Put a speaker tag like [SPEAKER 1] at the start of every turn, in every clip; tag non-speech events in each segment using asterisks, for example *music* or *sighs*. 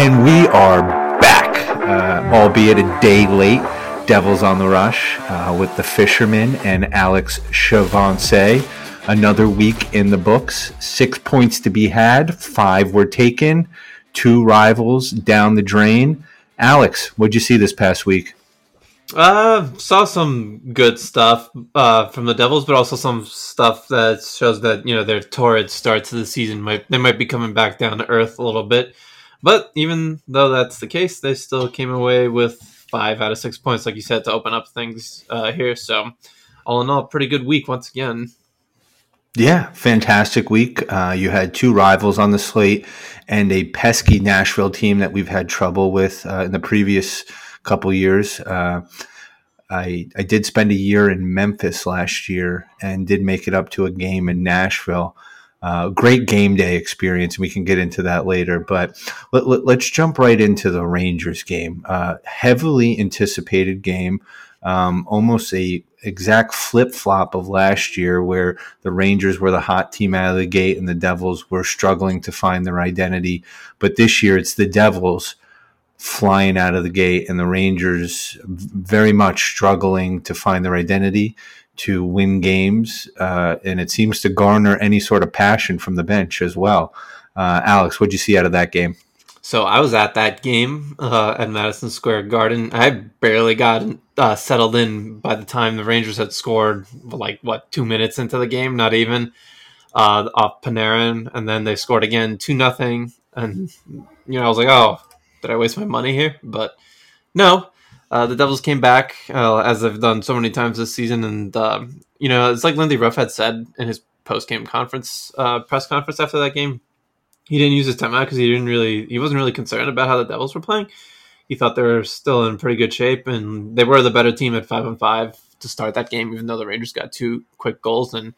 [SPEAKER 1] And we are back, uh, albeit a day late. Devils on the Rush uh, with the Fisherman and Alex Chavance. Another week in the books. Six points to be had. Five were taken. Two rivals down the drain. Alex, what'd you see this past week?
[SPEAKER 2] Uh, saw some good stuff uh, from the Devils, but also some stuff that shows that you know their torrid start to the season might they might be coming back down to earth a little bit. But even though that's the case, they still came away with five out of six points, like you said, to open up things uh, here. So, all in all, pretty good week once again.
[SPEAKER 1] Yeah, fantastic week. Uh, you had two rivals on the slate and a pesky Nashville team that we've had trouble with uh, in the previous couple years. Uh, I I did spend a year in Memphis last year and did make it up to a game in Nashville. Uh, great game day experience. We can get into that later, but let, us let, jump right into the Rangers game. Uh, heavily anticipated game, um, almost a exact flip flop of last year, where the Rangers were the hot team out of the gate and the Devils were struggling to find their identity. But this year, it's the Devils flying out of the gate, and the Rangers very much struggling to find their identity, to win games, uh, and it seems to garner any sort of passion from the bench as well. Uh, Alex, what'd you see out of that game?
[SPEAKER 2] So I was at that game uh, at Madison Square Garden. I barely got uh, settled in by the time the Rangers had scored, like what two minutes into the game, not even uh, off Panarin, and then they scored again, two nothing. And you know, I was like, oh, did I waste my money here? But no, uh, the Devils came back uh, as they've done so many times this season, and uh, you know it's like Lindy Ruff had said in his post game conference uh, press conference after that game. He didn't use his timeout because he didn't really he wasn't really concerned about how the Devils were playing. He thought they were still in pretty good shape, and they were the better team at five and five to start that game, even though the Rangers got two quick goals and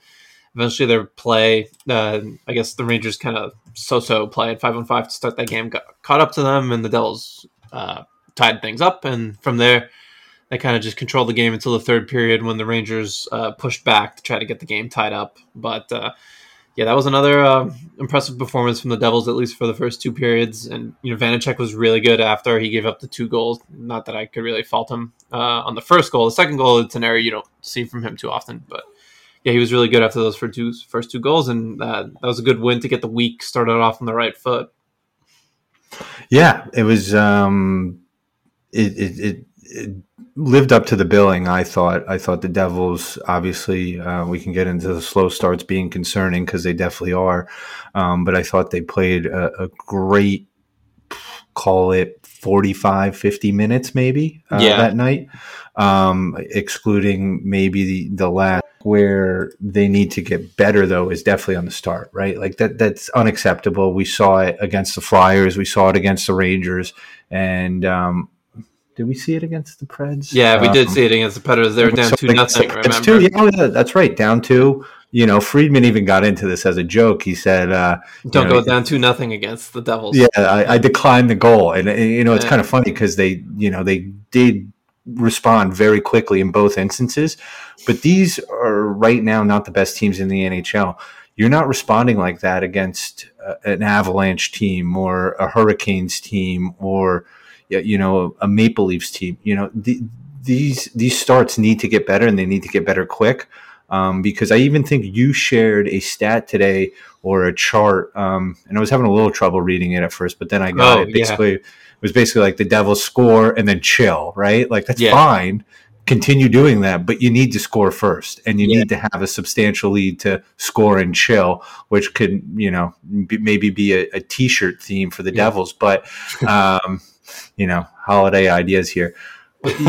[SPEAKER 2] eventually their play, uh, I guess the Rangers kind of so-so play at five on five to start that game got caught up to them, and the Devils uh, tied things up, and from there they kind of just controlled the game until the third period when the Rangers uh, pushed back to try to get the game tied up. But uh, yeah, that was another uh, impressive performance from the Devils, at least for the first two periods. And you know, Vanecek was really good after he gave up the two goals. Not that I could really fault him uh, on the first goal. The second goal, it's an area you don't see from him too often, but yeah, he was really good after those first two, first two goals, and uh, that was a good win to get the week started off on the right foot.
[SPEAKER 1] Yeah, it was. Um, it, it, it, it lived up to the billing. I thought. I thought the Devils. Obviously, uh, we can get into the slow starts being concerning because they definitely are. Um, but I thought they played a, a great, call it 45, 50 minutes maybe uh, yeah. that night, um, excluding maybe the, the last where they need to get better though is definitely on the start, right? Like that that's unacceptable. We saw it against the Flyers, we saw it against the Rangers, and um, did we see it against the Preds?
[SPEAKER 2] Yeah, we um, did see it against the Predators. They were down so two nothing. Remember? Two,
[SPEAKER 1] yeah, that's right, down two. You know, Friedman even got into this as a joke. He said, uh,
[SPEAKER 2] "Don't
[SPEAKER 1] know,
[SPEAKER 2] go down two nothing against the Devils."
[SPEAKER 1] Yeah, I, I declined the goal, and, and you know, it's yeah. kind of funny because they, you know, they did respond very quickly in both instances. But these are right now not the best teams in the NHL. You're not responding like that against uh, an Avalanche team or a Hurricanes team or you know a Maple Leafs team. You know the, these these starts need to get better and they need to get better quick. Um, because I even think you shared a stat today or a chart, um, and I was having a little trouble reading it at first, but then I got oh, it. Basically, yeah was basically like the Devils score and then chill, right? Like that's yeah. fine. Continue doing that, but you need to score first, and you yeah. need to have a substantial lead to score and chill, which could, you know, be, maybe be a a t-shirt theme for the. Devils. But, *laughs* um, you know, holiday ideas here.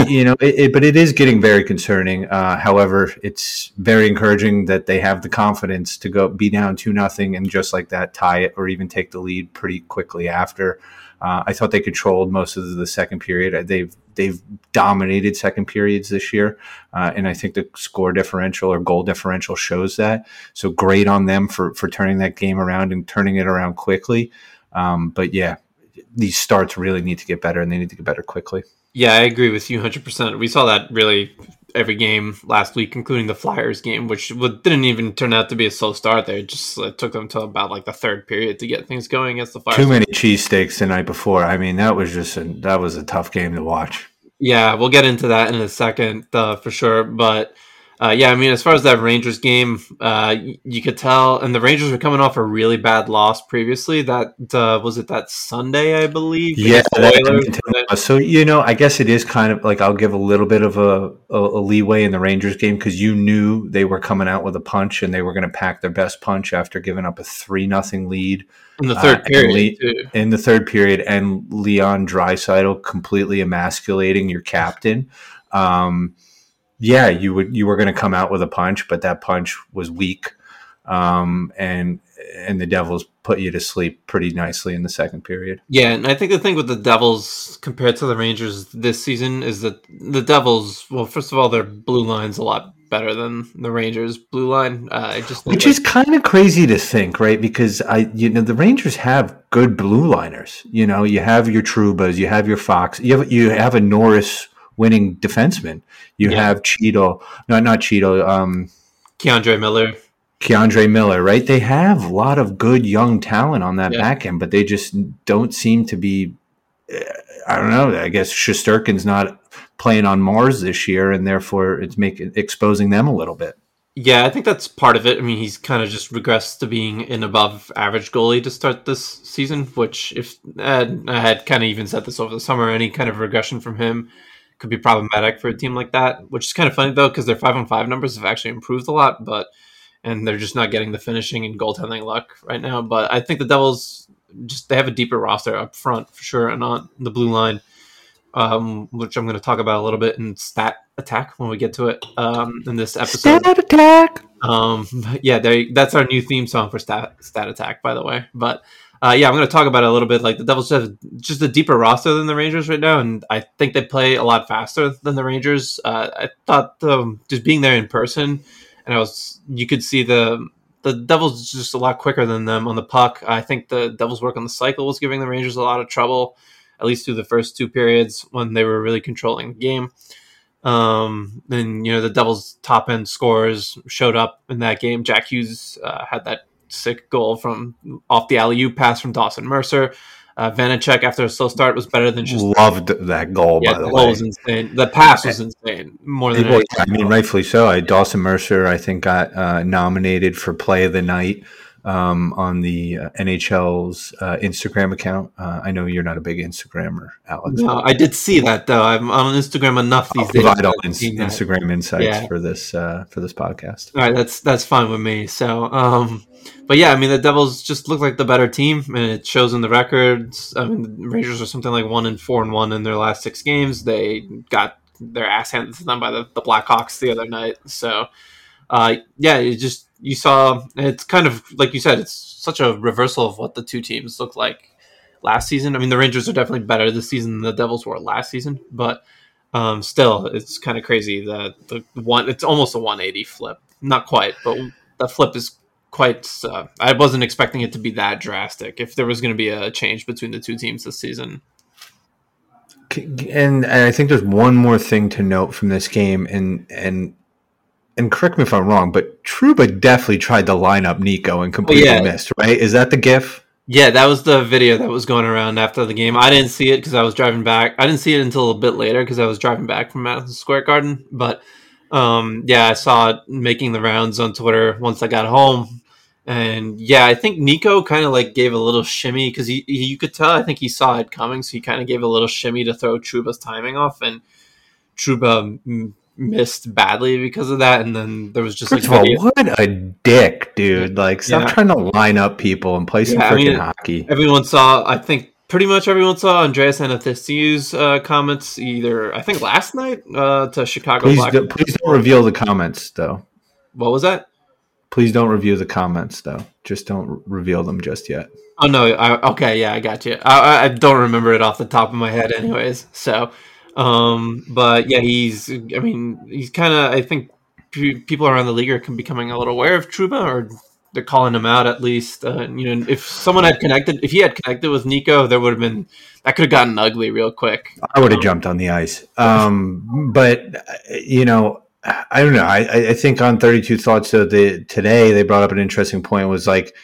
[SPEAKER 1] you know, it, it, but it is getting very concerning. Uh, however, it's very encouraging that they have the confidence to go be down two nothing and just like that tie it or even take the lead pretty quickly after. Uh, I thought they controlled most of the second period. They've they've dominated second periods this year, uh, and I think the score differential or goal differential shows that. So great on them for for turning that game around and turning it around quickly. Um, but yeah, these starts really need to get better, and they need to get better quickly.
[SPEAKER 2] Yeah, I agree with you 100%. We saw that really every game last week, including the Flyers game, which didn't even turn out to be a slow start there. It just it took them to about like the third period to get things going against the Flyers.
[SPEAKER 1] Too many cheesesteaks the night before. I mean, that was just a, that was a tough game to watch.
[SPEAKER 2] Yeah, we'll get into that in a second uh, for sure. But uh, yeah, I mean, as far as that Rangers game, uh, you could tell, and the Rangers were coming off a really bad loss previously. That uh, was it that Sunday, I believe.
[SPEAKER 1] Yeah. That, so you know, I guess it is kind of like I'll give a little bit of a, a, a leeway in the Rangers game because you knew they were coming out with a punch and they were going to pack their best punch after giving up a three nothing lead
[SPEAKER 2] in the third uh, period.
[SPEAKER 1] Le- in the third period, and Leon Draisaitl completely emasculating your captain. Um, yeah, you would you were going to come out with a punch, but that punch was weak, um, and and the Devils put you to sleep pretty nicely in the second period.
[SPEAKER 2] Yeah, and I think the thing with the Devils compared to the Rangers this season is that the Devils, well, first of all, their blue line's a lot better than the Rangers' blue line. Uh, I just
[SPEAKER 1] which like- is kind of crazy to think, right? Because I, you know, the Rangers have good blue liners. You know, you have your Troubas, you have your Fox, you have you have a Norris winning defenseman. You yeah. have Cheeto, no, not Cheeto, um,
[SPEAKER 2] K'Andre Miller.
[SPEAKER 1] K'Andre Miller, right? They have a lot of good young talent on that yeah. back end, but they just don't seem to be. Uh, I don't know. I guess Shesterkin's not playing on Mars this year, and therefore it's making exposing them a little bit.
[SPEAKER 2] Yeah, I think that's part of it. I mean, he's kind of just regressed to being an above average goalie to start this season, which, if uh, I had kind of even said this over the summer, any kind of regression from him could be problematic for a team like that. Which is kind of funny though, because their five on five numbers have actually improved a lot, but and they're just not getting the finishing and goaltending luck right now. But I think the Devils just they have a deeper roster up front for sure, and on the blue line, um, which I'm going to talk about a little bit in stat attack when we get to it um, in this episode.
[SPEAKER 1] Stat attack.
[SPEAKER 2] Um, yeah, that's our new theme song for stat stat attack, by the way. But uh, yeah, I'm going to talk about it a little bit. Like the Devils have just a deeper roster than the Rangers right now, and I think they play a lot faster than the Rangers. Uh, I thought um, just being there in person, and I was you could see the the Devils just a lot quicker than them on the puck. I think the Devils' work on the cycle was giving the Rangers a lot of trouble, at least through the first two periods when they were really controlling the game. Um, then you know the Devils' top end scores showed up in that game. Jack Hughes uh, had that sick goal from off the alley oop pass from Dawson Mercer. Uh, Vanecek after a slow start was better than just
[SPEAKER 1] loved that goal. Yeah, by the, the
[SPEAKER 2] way, was insane. The pass was insane. More than
[SPEAKER 1] was, I mean, rightfully so. I, Dawson Mercer, I think, got uh, nominated for Play of the Night um, on the uh, NHL's uh, Instagram account. Uh, I know you're not a big Instagrammer, Alex.
[SPEAKER 2] No, I did see that though. I'm on Instagram enough these I'll days.
[SPEAKER 1] Provide all Instagram insights yeah. for this uh, for this podcast.
[SPEAKER 2] All right, that's that's fine with me. So, um, but yeah, I mean the Devils just look like the better team, and it shows in the records. I mean the Rangers are something like one and four and one in their last six games. They got their ass handed to them by the, the Blackhawks the other night. So, uh, yeah, it just you saw it's kind of like you said, it's such a reversal of what the two teams looked like last season. I mean, the Rangers are definitely better this season than the Devils were last season, but um, still, it's kind of crazy that the one it's almost a 180 flip. Not quite, but the flip is quite. Uh, I wasn't expecting it to be that drastic. If there was going to be a change between the two teams this season.
[SPEAKER 1] And, and I think there's one more thing to note from this game, and and and correct me if I'm wrong, but Trouba definitely tried to line up Nico and completely yeah. missed, right? Is that the GIF?
[SPEAKER 2] Yeah, that was the video that was going around after the game. I didn't see it because I was driving back. I didn't see it until a bit later because I was driving back from Madison Square Garden. But um, yeah, I saw it making the rounds on Twitter once I got home. And yeah, I think Nico kind of like gave a little shimmy because he, he, you could tell I think he saw it coming, so he kind of gave a little shimmy to throw Trouba's timing off, and Trouba mm, missed badly because of that. And then there was just
[SPEAKER 1] First like, of all, what a dick, dude! Like, stop yeah. trying to line up people and play some yeah, freaking I mean, hockey.
[SPEAKER 2] Everyone saw, I think, pretty much everyone saw Andreas Athanasiou's uh, comments either, I think, last night uh, to Chicago.
[SPEAKER 1] Please, do, please don't reveal the comments, though.
[SPEAKER 2] What was that?
[SPEAKER 1] Please don't review the comments, though. Just don't reveal them just yet.
[SPEAKER 2] Oh no! I, okay, yeah, I got you. I, I don't remember it off the top of my head, anyways. So, um, but yeah, he's. I mean, he's kind of. I think people around the league are becoming a little aware of Trouba, or they're calling him out at least. Uh, you know, if someone had connected, if he had connected with Nico, there would have been that could have gotten ugly real quick.
[SPEAKER 1] I would have um, jumped on the ice. Um, but you know, I don't know. I, I think on 32 thoughts so the today they brought up an interesting point was like,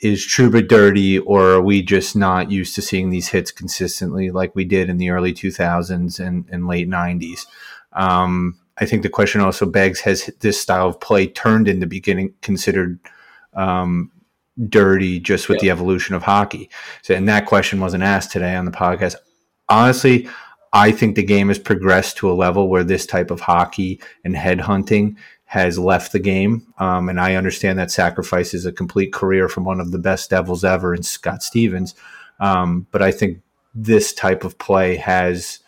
[SPEAKER 1] is Trouba dirty or are we just not used to seeing these hits consistently like we did in the early 2000s and, and late 90s? Um, I think the question also begs: Has this style of play turned in the beginning considered um, dirty just with yeah. the evolution of hockey? So, and that question wasn't asked today on the podcast. Honestly, I think the game has progressed to a level where this type of hockey and headhunting has left the game. Um, and I understand that sacrifices a complete career from one of the best Devils ever in Scott Stevens. Um, but I think this type of play has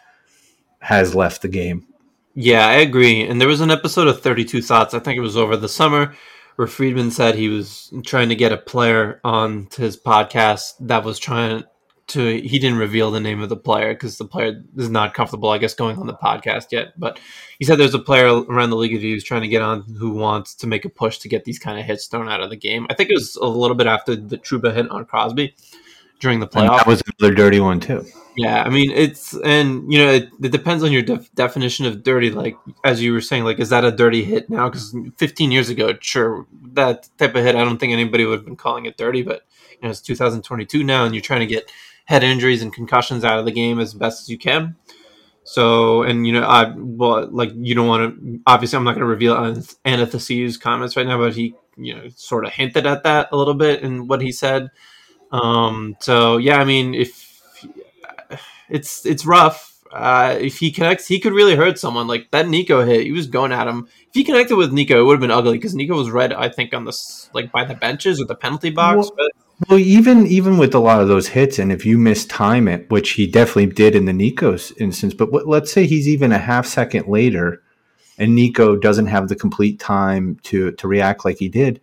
[SPEAKER 1] has left the game.
[SPEAKER 2] Yeah, I agree. And there was an episode of 32 Thoughts, I think it was over the summer, where Friedman said he was trying to get a player on his podcast that was trying to, he didn't reveal the name of the player because the player is not comfortable, I guess, going on the podcast yet. But he said there's a player around the league was trying to get on who wants to make a push to get these kind of hits thrown out of the game. I think it was a little bit after the Trouba hit on Crosby during the playoffs. And
[SPEAKER 1] that was another dirty one, too.
[SPEAKER 2] Yeah, I mean it's and you know it, it depends on your def- definition of dirty. Like as you were saying, like is that a dirty hit now? Because 15 years ago, sure, that type of hit, I don't think anybody would have been calling it dirty. But you know, it's 2022 now, and you're trying to get head injuries and concussions out of the game as best as you can. So, and you know, I well, like you don't want to. Obviously, I'm not going to reveal Athanasiou's comments right now, but he, you know, sort of hinted at that a little bit in what he said. Um, so yeah, I mean, if it's it's rough. Uh, if he connects, he could really hurt someone. Like that Nico hit, he was going at him. If he connected with Nico, it would have been ugly because Nico was red. I think on this like by the benches or the penalty box.
[SPEAKER 1] Well, well, even even with a lot of those hits, and if you mistime it, which he definitely did in the Nico's instance, but what, let's say he's even a half second later, and Nico doesn't have the complete time to to react like he did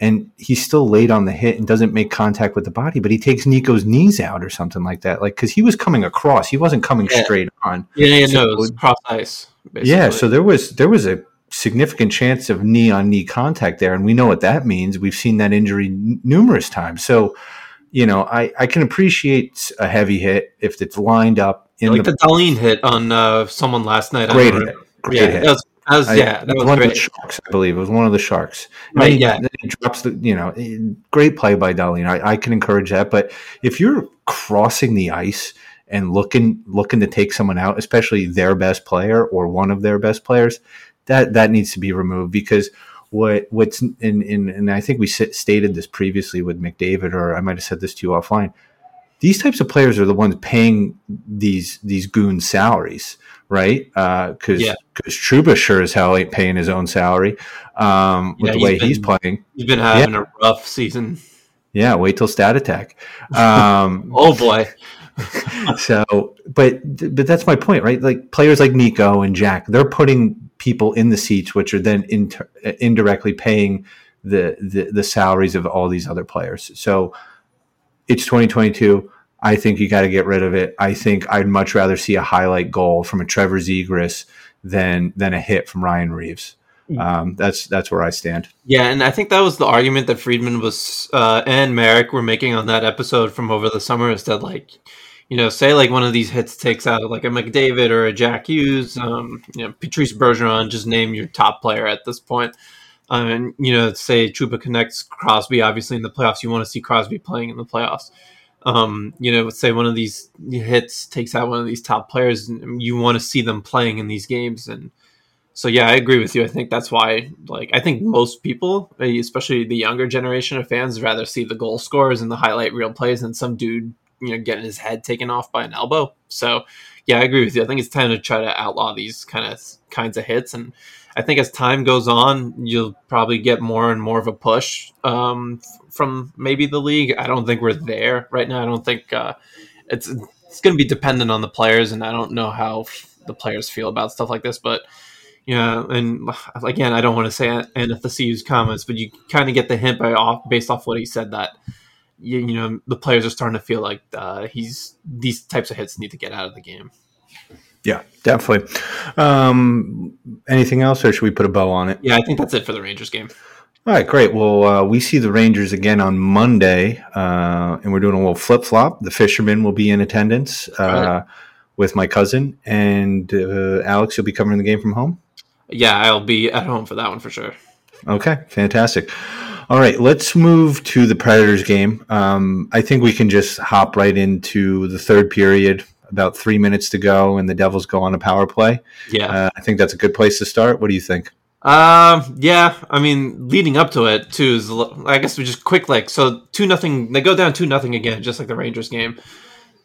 [SPEAKER 1] and he's still late on the hit and doesn't make contact with the body, but he takes Nico's knees out or something like that. Like, because he was coming across, he wasn't coming yeah. straight on.
[SPEAKER 2] Yeah, yeah, so, no, it was cross ice.
[SPEAKER 1] Basically. Yeah, so there was there was a significant chance of knee on knee contact there, and we know what that means. We've seen that injury n- numerous times. So, you know, I I can appreciate a heavy hit if it's lined up
[SPEAKER 2] in like the, the Dahlin hit on uh, someone last night.
[SPEAKER 1] Great hit. Great
[SPEAKER 2] yeah,
[SPEAKER 1] hit.
[SPEAKER 2] That was that was, yeah, that was
[SPEAKER 1] one
[SPEAKER 2] great.
[SPEAKER 1] of the sharks, I believe. It was one of the sharks.
[SPEAKER 2] And right, he, yeah.
[SPEAKER 1] he drops the, you know, great play by Dahlin. I, I can encourage that. But if you're crossing the ice and looking looking to take someone out, especially their best player or one of their best players, that that needs to be removed because what what's in, in and I think we stated this previously with McDavid, or I might have said this to you offline. These types of players are the ones paying these these goons salaries right? Because uh, yeah. because Trouba sure as hell ain't paying his own salary um, with yeah, the way
[SPEAKER 2] been,
[SPEAKER 1] he's playing.
[SPEAKER 2] He's been having yeah. a rough season.
[SPEAKER 1] Yeah, wait till Stat Attack. Um, *laughs*
[SPEAKER 2] oh boy. *laughs*
[SPEAKER 1] so, but but that's my point, right? Like players like Nico and Jack, they're putting people in the seats, which are then inter- indirectly paying the, the the salaries of all these other players. So it's 2022 I think you got to get rid of it. I think I'd much rather see a highlight goal from a Trevor Zegras than than a hit from Ryan Reaves. Mm. Um, that's that's where I stand.
[SPEAKER 2] Yeah, and I think that was the argument that Friedman was uh, and Marek were making on that episode from over the summer is that like, you know, say like one of these hits takes out like a McDavid or a Jack Hughes, um, you know, Patrice Bergeron, just name your top player at this point. Um, and you know, say Trouba connects Crosby. Obviously, in the playoffs, you want to see Crosby playing in the playoffs um, you know, say one of these hits takes out one of these top players, and you want to see them playing in these games. And so, yeah, I agree with you. I think that's why, like, I think most people, especially the younger generation of fans, rather see the goal scores and the highlight reel plays than some dude, you know, getting his head taken off by an elbow. So, yeah, I agree with you. I think it's time to try to outlaw these kind of kinds of hits and I think as time goes on, you'll probably get more and more of a push um, from maybe the league. I don't think we're there right now. I don't think uh, it's it's going to be dependent on the players, and I don't know how the players feel about stuff like this. But yeah, and *sighs* again, I don't want to say Athanasiou's comments, but you kind of get the hint by off based off what he said that you, you know the players are starting to feel like uh, he's these types of hits need to get out of the game.
[SPEAKER 1] Yeah, definitely. Um, anything else, or should we put a bow on it?
[SPEAKER 2] Yeah, I think that's it for the Rangers game.
[SPEAKER 1] All right, great. Well, uh, we see the Rangers again on Monday, uh, and we're doing a little flip flop. The Fishermen will be in attendance uh, right. with my cousin, and uh, Alex, you'll be covering the game from home.
[SPEAKER 2] Yeah, I'll be at home for that one for sure.
[SPEAKER 1] Okay, fantastic. All right, let's move to the Predators game. Um, I think we can just hop right into the third period. About three minutes to go, and the Devils go on a power play.
[SPEAKER 2] Yeah, uh,
[SPEAKER 1] I think that's a good place to start. What do you think?
[SPEAKER 2] Um, yeah, I mean, leading up to it too is I guess we just quick like so two nothing. They go down two nothing again, just like the Rangers game.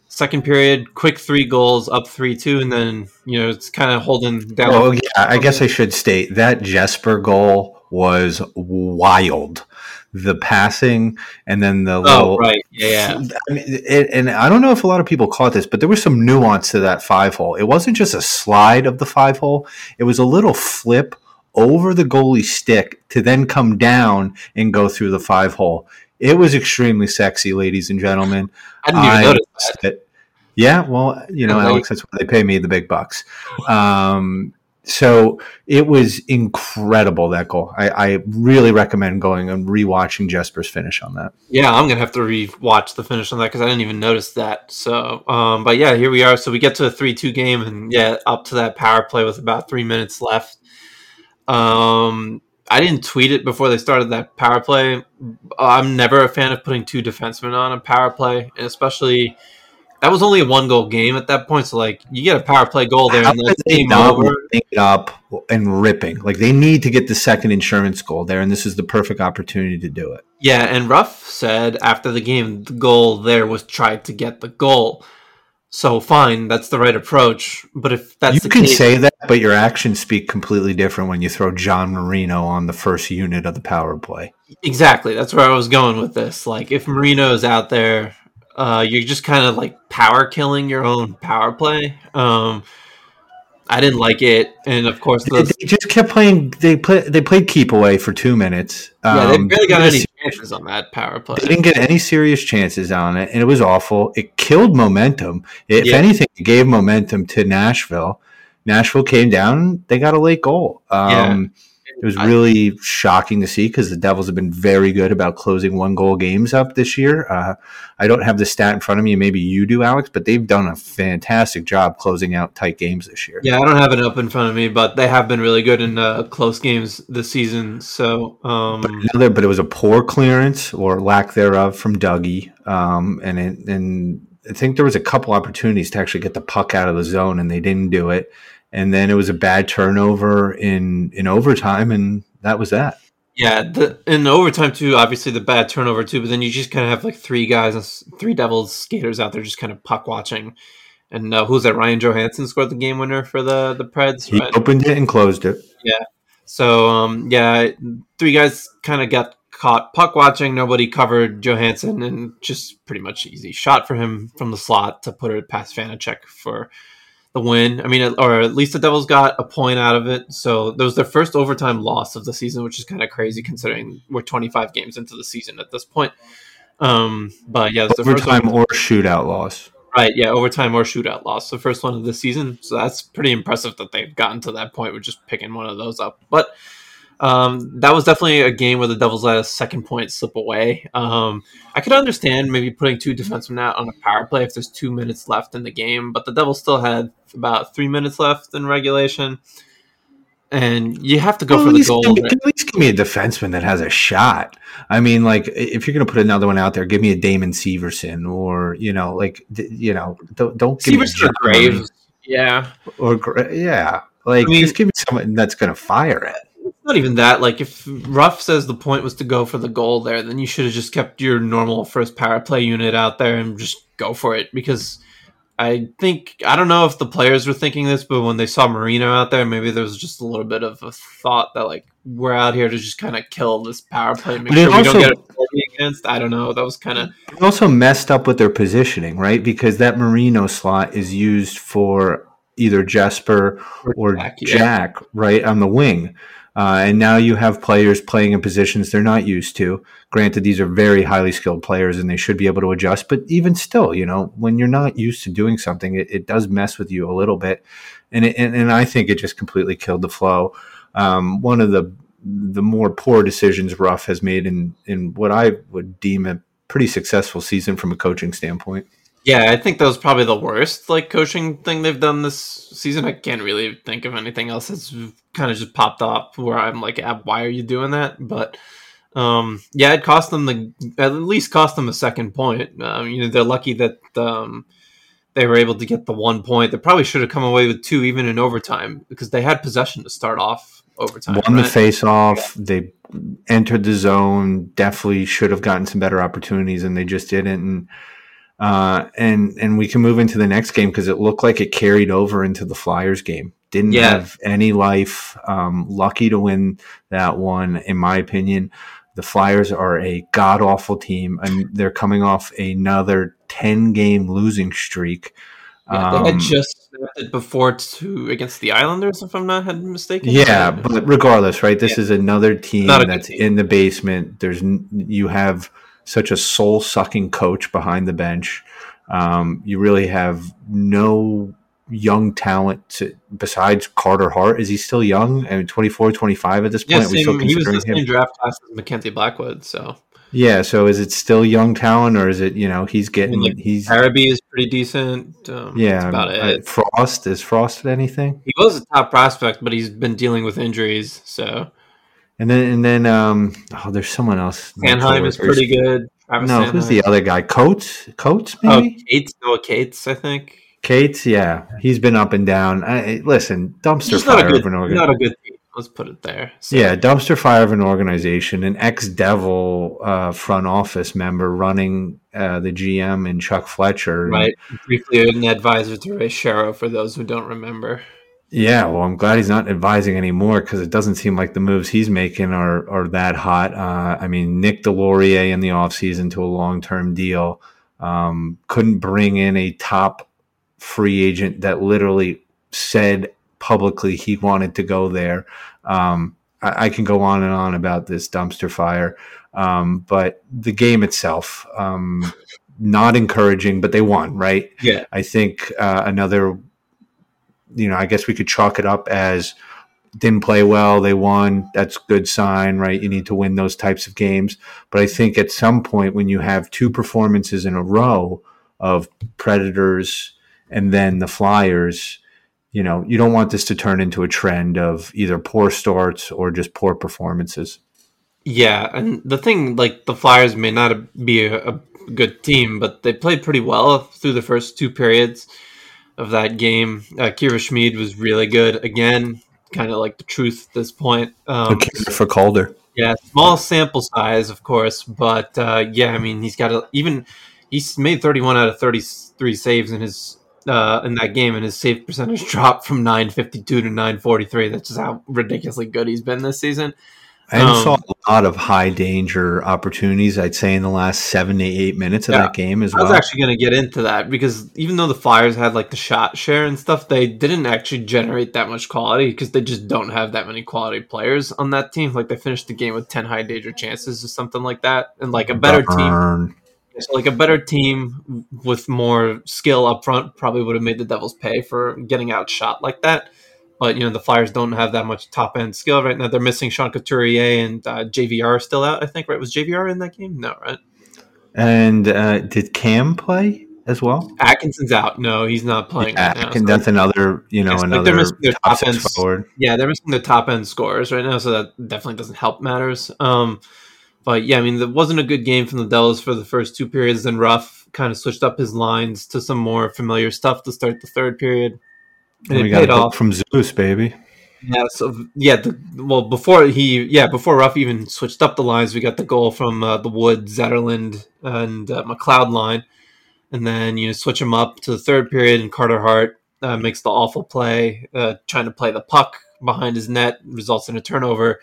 [SPEAKER 2] Second period, quick three goals, up three two, and then you know it's kind of holding down.
[SPEAKER 1] Oh yeah, I guess I should state that Jesper goal was wild. The passing and then the
[SPEAKER 2] oh little, right yeah, yeah. *laughs*
[SPEAKER 1] I mean, it, and I don't know if a lot of people caught this, but there was some nuance to that five hole. It wasn't just a slide of the five hole; it was a little flip over the goalie stick to then come down and go through the five hole. It was extremely sexy, ladies and gentlemen.
[SPEAKER 2] I didn't even I notice that.
[SPEAKER 1] Yeah, well, you know, Alex, that's why they pay me the big bucks. Um, so it was incredible that goal. I, I, really recommend going and rewatching Jesper's finish on that.
[SPEAKER 2] Yeah, I'm gonna have to rewatch the finish on that because I didn't even notice that. So, um, but yeah, here we are. So we get to a three-two game, and yeah, up to that power play with about three minutes left. Um, I didn't tweet it before they started that power play. I'm never a fan of putting two defensemen on a power play, and especially that was only a one goal game at that point. So like you get a power play goal there, How and the game over.
[SPEAKER 1] It up and ripping like they need to get the second insurance goal there, and this is the perfect opportunity to do it.
[SPEAKER 2] Yeah, and Ruff said after the game the goal there was tried to get the goal. So fine, that's the right approach. But if that's
[SPEAKER 1] you can case, say that, but your actions speak completely different when you throw John Marino on the first unit of the power play.
[SPEAKER 2] Exactly, that's where I was going with this. Like if Marino's out there, uh, you're just kind of like power killing your own power play. Um, I didn't like it, and of course,
[SPEAKER 1] those... they, just kept playing. They play. They played keep away for two minutes.
[SPEAKER 2] Yeah, they barely got any chances on that power play.
[SPEAKER 1] They didn't get any serious chances on it, and it was awful. It killed momentum. If yeah. anything, it gave momentum to Nashville. Nashville came down. They got a late goal. Um, yeah it was really shocking to see because the Devils have been very good about closing one goal games up this year. Uh, I don't have the stat in front of me, maybe you do, Alex, but they've done a fantastic job closing out tight games this year.
[SPEAKER 2] Yeah, I don't have it up in front of me, but they have been really good in uh, close games this season. So, um...
[SPEAKER 1] but, another, but it was a poor clearance or lack thereof from Dougie, um, and it, and I think there was a couple opportunities to actually get the puck out of the zone, and they didn't do it and then it was a bad turnover in in overtime, and that was that.
[SPEAKER 2] Yeah, the, in overtime too. Obviously, the bad turnover too. But then you just kind of have like three guys, three Devils skaters out there, just kind of puck watching. And uh, who's that? Ryan Johansen scored the game winner for the the Preds.
[SPEAKER 1] He right? opened it and closed it.
[SPEAKER 2] Yeah. So um, yeah, three guys kind of got caught puck watching. Nobody covered Johansen, and just pretty much easy shot for him from the slot to put it past Vanecek for the win. I mean, or at least the Devils got a point out of it. So that was their first overtime loss of the season, which is kind of crazy considering we're 25 games into the season at this point. Um, but yeah,
[SPEAKER 1] it's the overtime or shootout loss.
[SPEAKER 2] Right, yeah, overtime or shootout loss. The first one of the season. So that's pretty impressive that they've gotten to that point with just picking one of those up. But um, that was definitely a game where the Devils let a second point slip away. Um, I could understand maybe putting two defensemen out on a power play if there's two minutes left in the game, but the Devils still had about three minutes left in regulation. And you have to go well, for the goal.
[SPEAKER 1] Me, at least give me a defenseman that has a shot. I mean, like if you're going to put another one out there, give me a Damon Severson, or you know, like you know, don't don't give
[SPEAKER 2] Severson me or Graves. Yeah,
[SPEAKER 1] or yeah, like I mean, just give me someone that's going to fire it
[SPEAKER 2] not even that. Like if Ruff says the point was to go for the goal there, then you should have just kept your normal first power play unit out there and just go for it. Because I think I don't know if the players were thinking this, but when they saw Marino out there, maybe there was just a little bit of a thought that like we're out here to just kind of kill this power play, make sure also, we don't get against. I don't know. That was kind of
[SPEAKER 1] also messed up with their positioning, right? Because that Marino slot is used for either Jesper or, Jack, Jack right on the wing. Uh, and now you have players playing in positions they're not used to. Granted, these are very highly skilled players and they should be able to adjust, but even still, you know, when you're not used to doing something, it, it does mess with you a little bit. And, it, and, and I think it just completely killed the flow. Um, one of the the more poor decisions Ruff has made in in what I would deem a pretty successful season from a coaching standpoint.
[SPEAKER 2] Yeah, I think that was probably the worst like coaching thing they've done this season. I can't really think of anything else that's kind of just popped up where I'm like, why are you doing that? But um, yeah, it cost them the at least cost them a second point. Um, you know, they're lucky that um, they were able to get the one point. They probably should have come away with two even in overtime because they had possession to start off overtime.
[SPEAKER 1] Won right? the face off. Yeah. They entered the zone. Definitely should have gotten some better opportunities, and they just didn't. And uh, and and we can move into the next game because it looked like it carried over into the Flyers game. Didn't yeah. have any life. Um, lucky to win that one, in my opinion. The Flyers are a god awful team, and they're coming off another ten game losing streak.
[SPEAKER 2] Yeah, they had um, just it before to against the Islanders, if I'm not mistaken.
[SPEAKER 1] Yeah, but regardless, right? This yeah. is another team that's team. in the basement. There's you have such a soul sucking coach behind the bench. Um, you really have no young talent to, besides Carter Hart. Is he still young? I mean, 24, 25 at this point.
[SPEAKER 2] Yeah, same, he was the same him? draft class as Mackenzie Blackwood. So
[SPEAKER 1] yeah, so is it still young talent, or is it you know he's getting I mean, like, he's
[SPEAKER 2] Farabee is pretty decent.
[SPEAKER 1] Um, yeah, about it. Frost is Frost anything?
[SPEAKER 2] He was a top prospect, but he's been dealing with injuries. So
[SPEAKER 1] and then and then um oh, there's someone else.
[SPEAKER 2] Sanheim is pretty good.
[SPEAKER 1] Travis no, Sanheim. who's the other guy? Coates, Coates, oh, maybe.
[SPEAKER 2] Oh, Cates, Noah Cates, I think.
[SPEAKER 1] Cates, yeah, he's been up and down. I, listen, dumpster fire
[SPEAKER 2] good, of
[SPEAKER 1] an
[SPEAKER 2] organization. Not a good team. Let's put it there.
[SPEAKER 1] So. Yeah, dumpster fire of an organization. An ex-Devil uh, front office member running uh, the GM and Chuck Fletcher.
[SPEAKER 2] Right, briefly an advisor to Ray Shero. For those who don't remember.
[SPEAKER 1] Yeah, well, I'm glad he's not advising anymore because it doesn't seem like the moves he's making are are that hot. Uh, I mean, Nick Deslauriers in the offseason to a long term deal. Um, couldn't bring in a top free agent that literally said publicly he wanted to go there. Um, I, I, can go on and on about this dumpster fire, um, but the game itself, um, not encouraging, but they won, right?
[SPEAKER 2] Yeah.
[SPEAKER 1] I think uh, another you know, I guess we could chalk it up as didn't play well, they won. That's good sign, right? You need to win those types of games. But I think at some point when you have two performances in a row of Predators and then the Flyers, you know, you don't want this to turn into a trend of either poor starts or just poor performances.
[SPEAKER 2] Yeah, and the thing, like the Flyers may not be a, a good team, but they played pretty well through the first two periods of that game. Uh, Akira Schmid was really good again, kind of like the truth at this point.
[SPEAKER 1] Um, for Calder.
[SPEAKER 2] Yeah, small sample size, of course, but uh, yeah, I mean, he's got a, even he's made 31 out of 33 saves in his uh, in that game, and his save percentage *laughs* dropped from 952 to 943. That's just how ridiculously good he's been this season.
[SPEAKER 1] I um, saw a lot of high danger opportunities. I'd say in the last seven to eight minutes of yeah, that game as well.
[SPEAKER 2] I was actually going to get into that because even though the Flyers had like the shot share and stuff, they didn't actually generate that much quality because they just don't have that many quality players on that team. Like they finished the game with ten high danger chances or something like that, and like a better Burn. team. So like a better team with more skill up front probably would have made the Devils pay for getting outshot like that. But you know the Flyers don't have that much top end skill right now. They're missing Sean Couturier and uh, JVR still out. I think right was JVR in that game? No, right?
[SPEAKER 1] And uh, did Cam play as well?
[SPEAKER 2] Atkinson's out. No, he's not playing. Yeah, right now,
[SPEAKER 1] so that's another you know another they're missing their top, top end forward.
[SPEAKER 2] Yeah, they're missing the top end scores right now, so that definitely doesn't help matters. Um, but yeah, I mean, it wasn't a good game from the Devils for the first two periods. Then Ruff kind of switched up his lines to some more familiar stuff to start the third period.
[SPEAKER 1] And, we got off. from Zeus, baby.
[SPEAKER 2] Yeah, so yeah, the, well before he yeah before Ruff even switched up the lines, we got the goal from uh, the Wood, Zetterlund, and uh, McLeod line, and then you know switch them up to the third period, and Carter Hart uh, makes the awful play, uh, trying to play the puck behind his net, results in a turnover,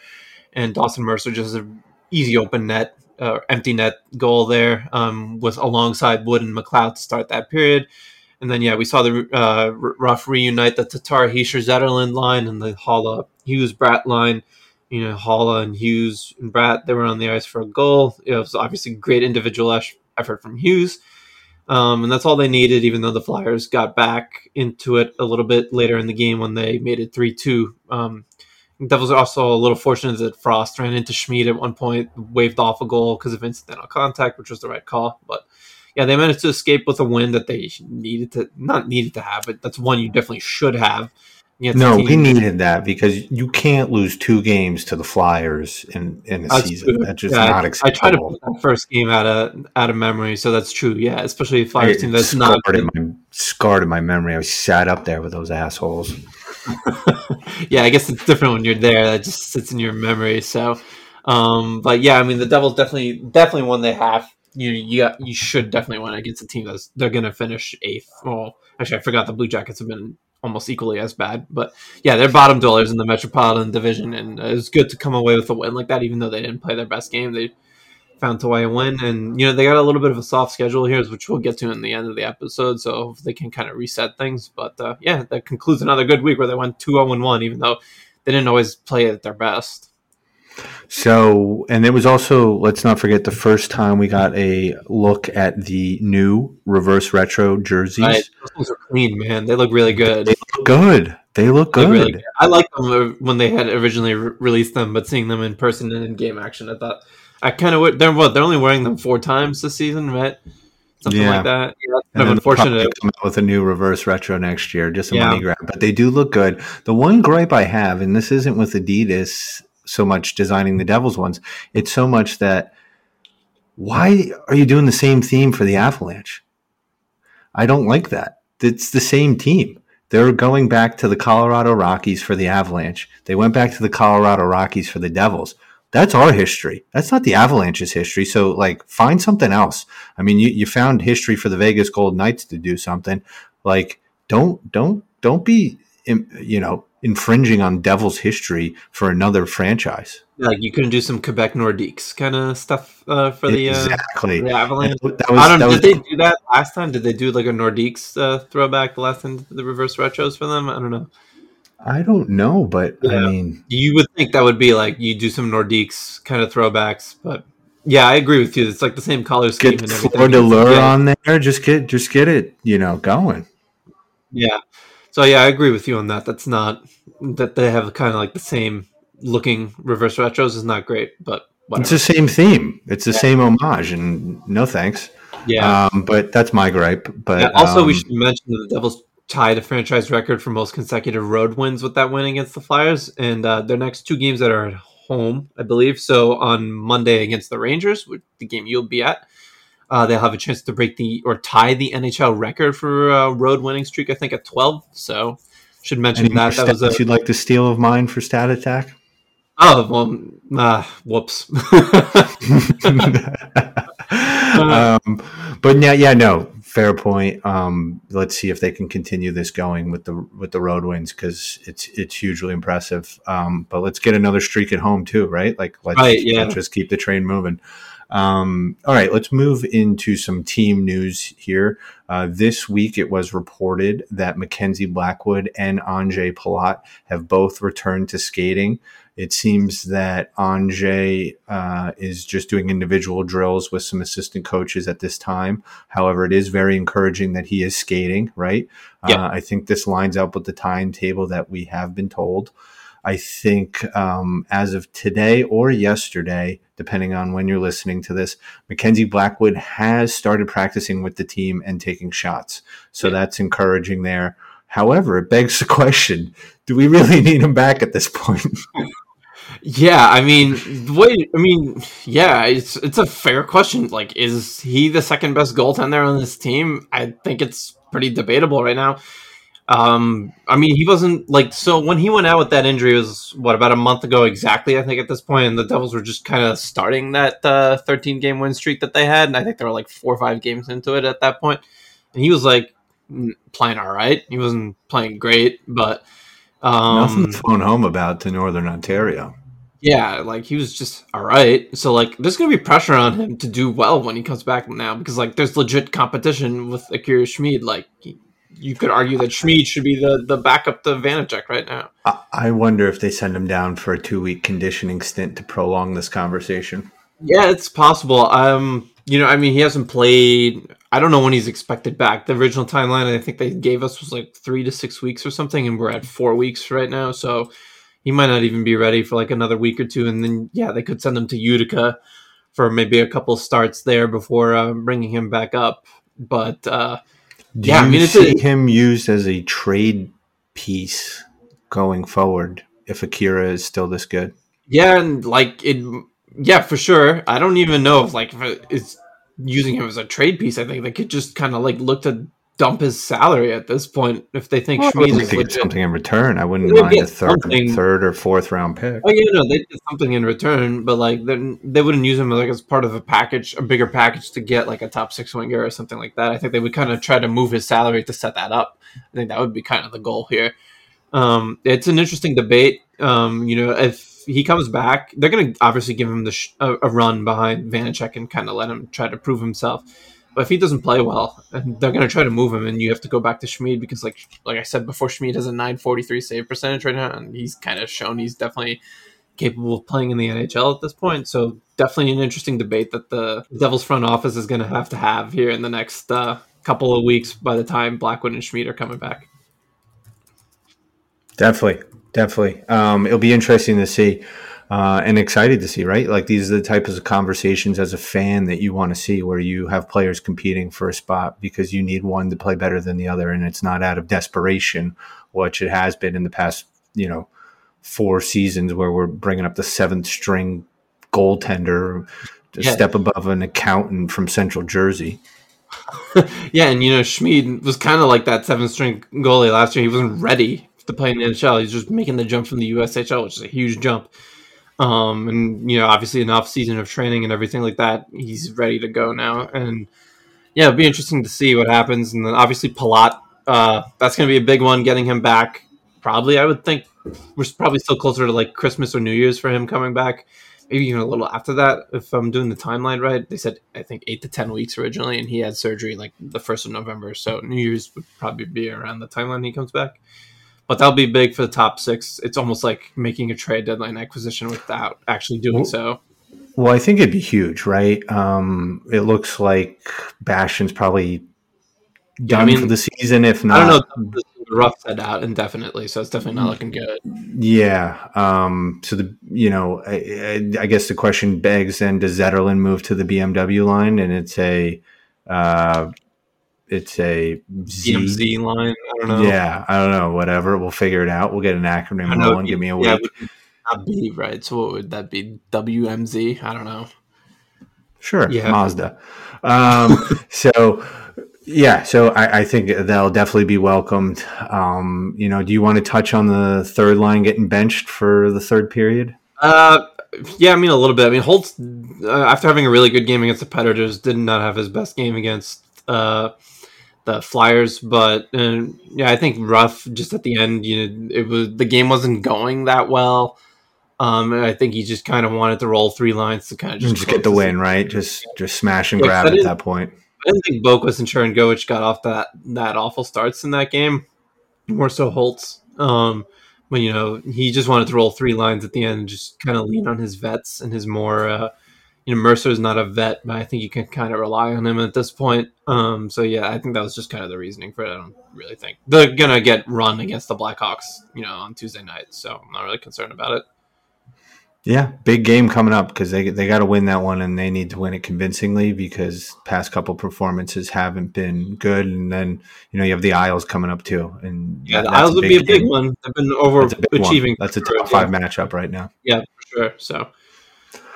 [SPEAKER 2] and Dawson Mercer just an easy open net, uh, empty net goal there um, with alongside Wood and McLeod to start that period. And then yeah, we saw the uh, Ruff reunite the Tatar Hischier Zetterlund line and the Haula Hughes Bratt line. You know, Haula and Hughes and Bratt, they were on the ice for a goal. It was obviously great individual effort from Hughes. Um, and that's all they needed, even though the Flyers got back into it a little bit later in the game when they made it 3 2. Um, Devils are also a little fortunate that Frost ran into Schmid at one point, waved off a goal because of incidental contact, which was the right call. But yeah, they managed to escape with a win that they needed to not needed to have, but that's one you definitely should have.
[SPEAKER 1] No, we needed that because you can't lose two games to the Flyers in, in a that's season. True. That's just yeah, not acceptable. I try to
[SPEAKER 2] put that first game out of out of memory, so that's true. Yeah, especially a Flyers team that's
[SPEAKER 1] not in my, scarred in my memory. I sat up there with those assholes. *laughs*
[SPEAKER 2] yeah, I guess it's different when you're there. That just sits in your memory. So, um, but yeah, I mean, the Devils definitely definitely won they have. You you got, you should definitely win against a team that's they're going to finish eighth. Well, actually, I forgot the Blue Jackets have been almost equally as bad. But yeah, they're bottom dwellers in the Metropolitan Division, and it was good to come away with a win like that. Even though they didn't play their best game, they found a way to win. And you know they got a little bit of a soft schedule here, which we'll get to in the end of the episode. So they can kind of reset things. But uh, yeah, that concludes another good week where they went two zero oh and one, even though they didn't always play at their best.
[SPEAKER 1] So, and it was also, let's not forget, the first time we got a look at the new reverse retro jerseys. Right.
[SPEAKER 2] Those are clean, man. They look really good.
[SPEAKER 1] They look good. They look good. Really good.
[SPEAKER 2] I like them uh, when they had originally re- released them, but seeing them in person and in game action, I thought I kind of they're what they're only wearing them four times this season, right? Something yeah. like that. Yeah,
[SPEAKER 1] and unfortunate. Come out with a new reverse retro next year, just a yeah. money grab. But they do look good. The one gripe I have, and this isn't with Adidas so much designing the Devils ones, it's so much that why are you doing the same theme for the Avalanche? I don't like that. It's the same team. They're going back to the Colorado Rockies for the Avalanche. They went back to the Colorado Rockies for the Devils that's our history. That's not the Avalanche's history. So, like, find something else. I mean, you, you found history for the Vegas Golden Knights to do something. Like, don't don't don't be you know infringing on Devils history for another franchise.
[SPEAKER 2] Like you couldn't do some Quebec Nordiques kind of stuff uh, for the, uh, the Avalanche. That was, I don't know. Did they do that last time? Did they do like a Nordiques uh, throwback the last time the reverse retros for them? I don't know.
[SPEAKER 1] I don't know, but yeah. I mean,
[SPEAKER 2] you would think that would be like you do some Nordiques kind of throwbacks, but yeah, I agree with you. It's like the same color scheme
[SPEAKER 1] get and everything. Fleur de lure on there. Just get, just get it, you know, going.
[SPEAKER 2] Yeah. So yeah, I agree with you on that. That's not that they have kind of like the same looking reverse retros is not great, but
[SPEAKER 1] whatever. it's the same theme. It's the yeah. same homage, and no thanks.
[SPEAKER 2] Yeah,
[SPEAKER 1] um, but that's my gripe. But yeah,
[SPEAKER 2] also,
[SPEAKER 1] um,
[SPEAKER 2] we should mention that the Devils tied a franchise record for most consecutive road wins with that win against the Flyers. And uh, their next two games that are at home, I believe. So on Monday against the Rangers, the game you'll be at, uh, they'll have a chance to break the or tie the NHL record for uh, road winning streak. I think at twelve. So should mention Any that. That
[SPEAKER 1] was
[SPEAKER 2] a,
[SPEAKER 1] you'd like to steal of mine for stat attack.
[SPEAKER 2] Oh well, uh, whoops. *laughs* *laughs*
[SPEAKER 1] um, but yeah, yeah, no, fair point. Um, let's see if they can continue this going with the with the road wins because it's it's hugely impressive. Um, but let's get another streak at home too, right? Like let's, right, yeah. let's just keep the train moving. Um, all right, let's move into some team news here. Uh, this week, it was reported that Mackenzie Blackwood and Ondrej Palat have both returned to skating. It seems that Ondrej uh, is just doing individual drills with some assistant coaches at this time. However, it is very encouraging that he is skating, right? Uh, I think this lines up with the timetable that we have been told. I think um, as of today or yesterday, depending on when you're listening to this, Mackenzie Blackwood has started practicing with the team and taking shots. So yeah. that's encouraging there. However, it begs the question do we really *laughs* need him back at this point? *laughs*
[SPEAKER 2] Yeah, I mean, wait, I mean, yeah, it's it's a fair question. Like, is he the second best goaltender on this team? I think it's pretty debatable right now. Um, I mean, he wasn't like so when he went out with that injury was what about a month ago exactly? I think at this point, and the Devils were just kind of starting that uh, 13 game win streak that they had, and I think they were like four or five games into it at that point, and he was like playing all right. He wasn't playing great, but um,
[SPEAKER 1] nothing to phone home about to Northern Ontario.
[SPEAKER 2] Yeah, like he was just all right. So like, there's gonna be pressure on him to do well when he comes back now because like there's legit competition with Akira Schmid. Like you could argue that Schmid should be the the backup to Vanecek right now.
[SPEAKER 1] I wonder if they send him down for a two week conditioning stint to prolong this conversation.
[SPEAKER 2] Yeah, it's possible. Um, you know, I mean, he hasn't played. I don't know when he's expected back. The original timeline I think they gave us was like three to six weeks or something, and we're at four weeks right now. So he might not even be ready for like another week or two, and then yeah, they could send him to Utica for maybe a couple starts there before uh, bringing him back up. But uh,
[SPEAKER 1] Do
[SPEAKER 2] yeah,
[SPEAKER 1] you
[SPEAKER 2] I mean,
[SPEAKER 1] see
[SPEAKER 2] a,
[SPEAKER 1] him used as a trade piece going forward if Akira is still this good?
[SPEAKER 2] yeah, and like it, yeah, for sure. I don't even know if like if it's using him as a trade piece. I think they could just kind of like look to dump his salary at this point if they think
[SPEAKER 1] Well,
[SPEAKER 2] Schmid is
[SPEAKER 1] get
[SPEAKER 2] legit.
[SPEAKER 1] something in return. I wouldn't mind a third,
[SPEAKER 2] something.
[SPEAKER 1] third or fourth round pick.
[SPEAKER 2] Oh yeah, no, they did something in return, but like then they wouldn't use him like as part of a package, a bigger package to get like a top six winger or something like that. I think they would kind of try to move his salary to set that up. I think that would be kind of the goal here. Um, it's an interesting debate. Um, you know, if he comes back, they're going to obviously give him the sh- a, a run behind Vanecek and kind of let him try to prove himself. But if he doesn't play well, and they're going to try to move him, and you have to go back to Schmid because, like, like I said before, Schmid has a 943 save percentage right now, and he's kind of shown he's definitely capable of playing in the NHL at this point. So definitely an interesting debate that the Devils front office is going to have to have here in the next uh, couple of weeks by the time Blackwood and Schmid are coming back.
[SPEAKER 1] Definitely, definitely. Um, it'll be interesting to see uh, and excited to see. Right, like these are the types of conversations as a fan that you want to see, where you have players competing for a spot because you need one to play better than the other, and it's not out of desperation, which it has been in the past. You know, four seasons where we're bringing up the seventh string goaltender, a
[SPEAKER 2] Yeah.
[SPEAKER 1] step above an accountant from Central Jersey. *laughs*
[SPEAKER 2] yeah, and you know Schmid was kind of like that seven string goalie last year. He wasn't ready to play in the NHL. He's just making the jump from the USHL, which is a huge jump. Um, and you know, obviously off season of training and everything like that, he's ready to go now. And yeah, it'll be interesting to see what happens. And then obviously Palat, uh, that's going to be a big one. Getting him back, probably I would think we're probably still closer to like Christmas or New Year's for him coming back. Maybe even a little after that, if I'm doing the timeline right. They said I think eight to ten weeks originally, and he had surgery like the first of November. So New Year's would probably be around the timeline he comes back. But that'll be big for the top six. It's almost like making a trade deadline acquisition without actually doing so.
[SPEAKER 1] Well, I think it'd be huge, right? Um, it looks like Bastian's probably
[SPEAKER 2] Yeah, I
[SPEAKER 1] done
[SPEAKER 2] mean,
[SPEAKER 1] for the season. If not,
[SPEAKER 2] I don't know. Ruff set out indefinitely, so it's definitely not looking good.
[SPEAKER 1] Yeah. Um, so the you know, I, I, I guess the question begs then: Does Zetterlund move to the BMW line? And it's a, uh, it's a Z.
[SPEAKER 2] DMZ line. I don't know.
[SPEAKER 1] Yeah, I don't know. Whatever. We'll figure it out. We'll get an acronym rolling. Give me a week.
[SPEAKER 2] Yeah, not be right. So what would that be? WMZ? I don't know.
[SPEAKER 1] Sure,
[SPEAKER 2] Yeah.
[SPEAKER 1] Mazda. Um, *laughs* so, yeah, so I, I think they'll definitely be welcomed. Um, you know, do you want to touch on the third line getting benched for the third period?
[SPEAKER 2] Uh, yeah, I mean a little bit. I mean Holtz, uh, after having a really good game against the Predators, did not have his best game against uh, the Flyers. But uh, yeah, I think Ruff just at the end. You know, it was the game wasn't going that well. Um, I think he just kind of wanted to roll three lines to kind of
[SPEAKER 1] Just,
[SPEAKER 2] just,
[SPEAKER 1] get the win, right? Just just smash and
[SPEAKER 2] Yeah,
[SPEAKER 1] grab at that point.
[SPEAKER 2] I didn't think Boqvist and Sharangovich got off that that awful starts in that game. More so Holtz. Um, but you know, he just wanted to roll three lines at the end and just kind of lean on his vets and his more. Uh, you know, Mercer's not a vet, but I think you can kind of rely on him at this point. Um, so yeah, I think that was just kind of the reasoning for it. I don't really think they're gonna get run against the Blackhawks, you know, on Tuesday night. So I'm not really concerned about it.
[SPEAKER 1] Yeah, big game coming up because they they got to win that one and they need to win it convincingly because past couple performances haven't been good. And then you know you have the Isles coming up too, and
[SPEAKER 2] Yeah, the Isles would be a big
[SPEAKER 1] game.
[SPEAKER 2] one. They've been
[SPEAKER 1] That's a
[SPEAKER 2] overachieving.
[SPEAKER 1] That's a top five matchup right now.
[SPEAKER 2] Yeah, for sure. So.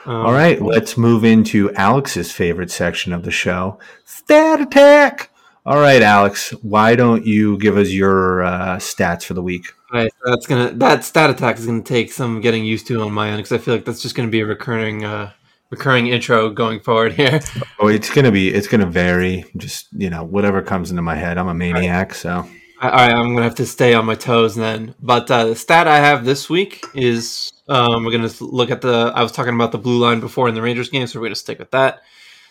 [SPEAKER 2] Um,
[SPEAKER 1] All right, let's move into Alex's favorite section of the show, Stat Attack. All right, Alex, why don't you give us your uh, stats for the week?
[SPEAKER 2] All right, so that's gonna that stat attack is gonna take some getting used to on my end because I feel like that's just gonna be a recurring uh recurring intro going forward *laughs* here.
[SPEAKER 1] Oh, it's gonna be it's gonna vary. Just you know, whatever comes into my head. I'm a maniac, so
[SPEAKER 2] All right, I'm gonna have to stay on my toes then. But uh, the stat I have this week is um, we're gonna look at the. I was talking about the blue line before in the Rangers game, so we're gonna stick with that.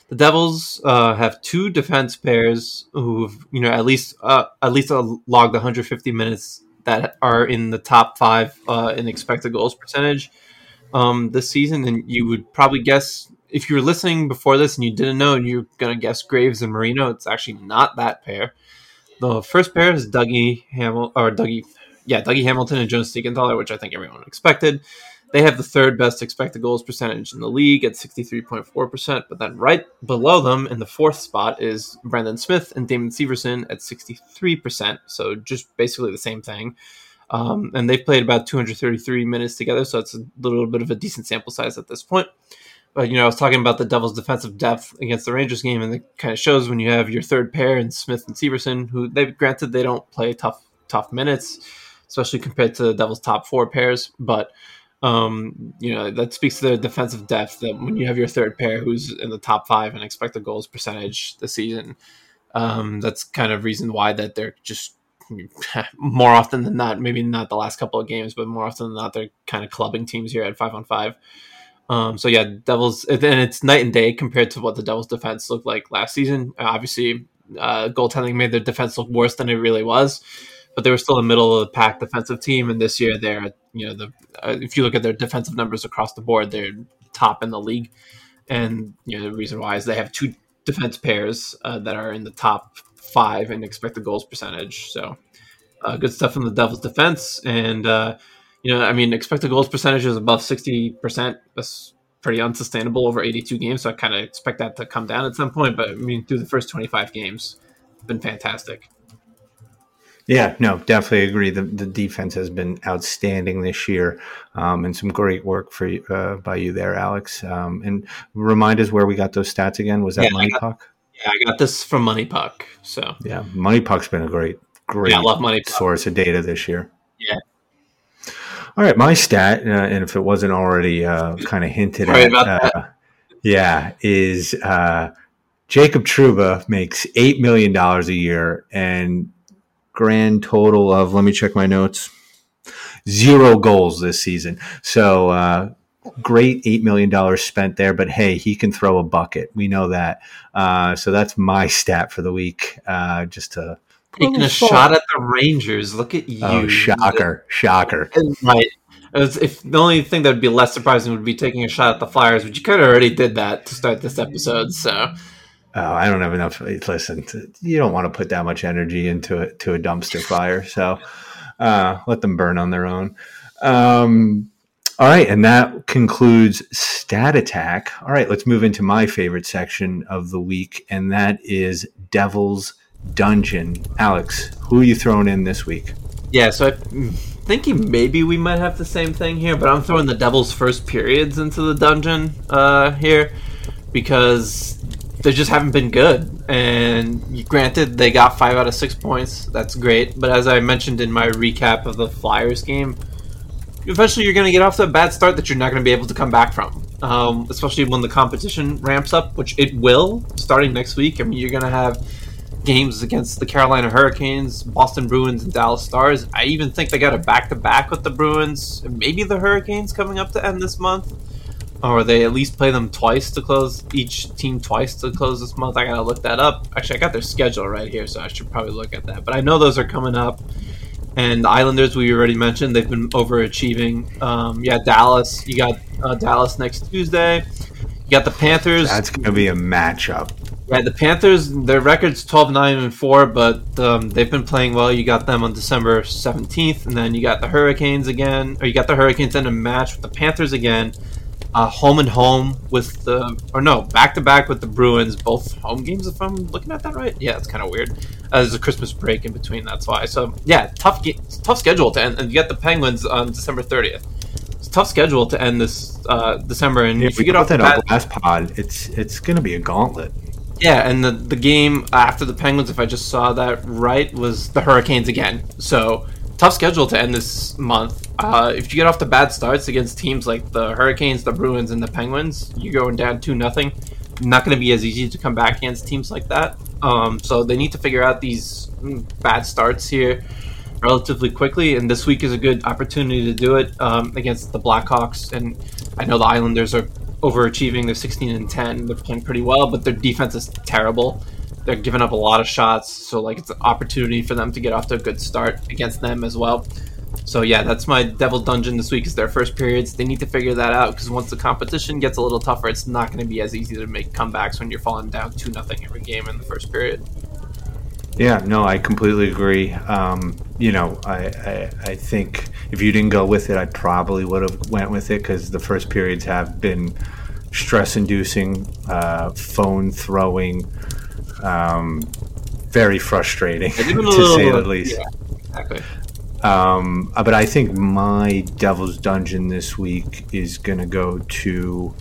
[SPEAKER 2] The Devils uh, have two defense pairs who've you know at least uh, at least logged 150 minutes that are in the top five uh, in expected goals percentage um, this season, and you would probably guess if you were listening before this and you didn't know, and you're gonna guess Graves and Marino. It's actually not that pair. The first pair is Dougie Hamil or Dougie yeah, Dougie Hamilton and Jonas Siegenthaler, which I think everyone expected. They have the third best expected goals percentage in the league at 63.4%. But then right below them in the fourth spot is Brendan Smith and Damon Severson at 63%. So just basically the same thing. Um, and they've played about 233 minutes together. So it's a little bit of a decent sample size at this point. But, you know, I was talking about the Devils' defensive depth against the Rangers game, and it kind of shows when you have your third pair and Smith and Severson, who they granted they don't play tough, tough minutes, especially compared to the Devils' top four pairs. But um, you know, that speaks to their defensive depth that when you have your third pair who's in the top five in expected goals percentage this season, um, that's kind of reason why that they're just *laughs* more often than not, maybe not the last couple of games, but more often than not, they're kind of clubbing teams here at five on five. Um, so yeah, Devils, and it's night and day compared to what the Devils' defense looked like last season. Obviously, uh, goaltending made their defense look worse than it really was but they were still a middle of the pack defensive team. And this year, they're you know the uh, if you look at their defensive numbers across the board, they're top in the league. And you know the reason why is they have two defense pairs uh, that are in the top five in expected goals percentage. So uh, good stuff from the Devils' defense. And uh, you know, I mean, expected goals percentage is above sixty percent. That's pretty unsustainable over eighty-two games. So I kind of expect that to come down at some point. But I mean, through the first twenty-five games, been fantastic.
[SPEAKER 1] Yeah, no, definitely agree. The, the defense has been outstanding this year, um, and some great work for uh, by you there, Alex. Um, and remind us where we got those stats again. Was that yeah, Money Puck?
[SPEAKER 2] Yeah, I got this from Money Puck. So
[SPEAKER 1] yeah, Money Puck's been a great, great yeah, I love Money source of data this year.
[SPEAKER 2] Yeah.
[SPEAKER 1] All right, my stat, uh, and if it wasn't already uh, kind of hinted at, uh, yeah, is uh, Jacob Trouba makes eight million dollars a year, and grand total of, let me check my notes, zero goals this season. So, uh, great $8 million spent there, but hey, he can throw a bucket. We know that. Uh, so that's my stat for the week. Uh, just to.
[SPEAKER 2] Taking a shot at the Rangers. Look at oh, you.
[SPEAKER 1] Oh, shocker. Shocker.
[SPEAKER 2] Right. if the only thing that would be less surprising would be taking a shot at the Flyers, but you kind of already did that to start this episode. So
[SPEAKER 1] oh, I don't have enough. Listen, you don't want to put that much energy into it to a dumpster fire. So uh, let them burn on their own. Um, all right, and that concludes Stat Attack. All right, let's move into my favorite section of the week, and that is Devil's Dungeon. Alex, who are you throwing in this week?
[SPEAKER 2] Yeah, so I'm thinking maybe we might have the same thing here, but I'm throwing the Devil's first periods into the dungeon uh, here because they just haven't been good. And granted, they got five out of six points. That's great. But as I mentioned in my recap of the Flyers game, eventually you're going to get off to a bad start that you're not going to be able to come back from. Um, especially when the competition ramps up, which it will starting next week. I mean, you're going to have games against the Carolina Hurricanes, Boston Bruins, and Dallas Stars. I even think they got a back to back with the Bruins, maybe the Hurricanes coming up to end this month or they at least play them twice to close each team twice to close this month. I gotta look that up. Actually, I got their schedule right here, so I should probably look at that. But I know those are coming up. And the Islanders, we already mentioned, they've been overachieving. Um, yeah, Dallas. You got uh, Dallas next Tuesday. You got the Panthers.
[SPEAKER 1] That's gonna be a matchup.
[SPEAKER 2] Right, the Panthers, their record's 12 9 and 4, but um, they've been playing well. You got them on December 17th, and then you got the Hurricanes again, or you got the Hurricanes in a match with the Panthers again uh, home and home with the or no back to back with the Bruins, both home games. If I'm looking at that right, yeah, it's kind of weird. Uh, there's a Christmas break in between, that's why. So yeah, tough tough schedule to end, and you get the Penguins on December 30th. It's tough schedule to end this uh, December, and
[SPEAKER 1] yeah, if you get off that bat, last pod, it's it's going to be a gauntlet.
[SPEAKER 2] Yeah, and the the game after the Penguins, if I just saw that right, was the Hurricanes again. So tough schedule to end this month. Uh, if you get off the bad starts against teams like the Hurricanes, the Bruins, and the Penguins, you're going down two nothing. Not going to be as easy to come back against teams like that. Um, so they need to figure out these mm, bad starts here relatively quickly, and this week is a good opportunity to do it um, against the Blackhawks. And I know the Islanders are overachieving; they're 16 and 10. They're playing pretty well, but their defense is terrible they're giving up a lot of shots, so like it's an opportunity for them to get off to a good start against them as well. So yeah, that's my Devil Dungeon this week. Is their first periods. They need to figure that out because once the competition gets a little tougher, it's not going to be as easy to make comebacks when you're falling down two nothing every game in the first period.
[SPEAKER 1] Yeah, no, I completely agree. Um, you know, I, I, I think if you didn't go with it, I probably would have went with it because the first periods have been stress-inducing, uh, phone throwing, um, very frustrating *laughs* to say the least.
[SPEAKER 2] Yeah, exactly.
[SPEAKER 1] Um, uh, but I think my Devil's Dungeon this week is going to go to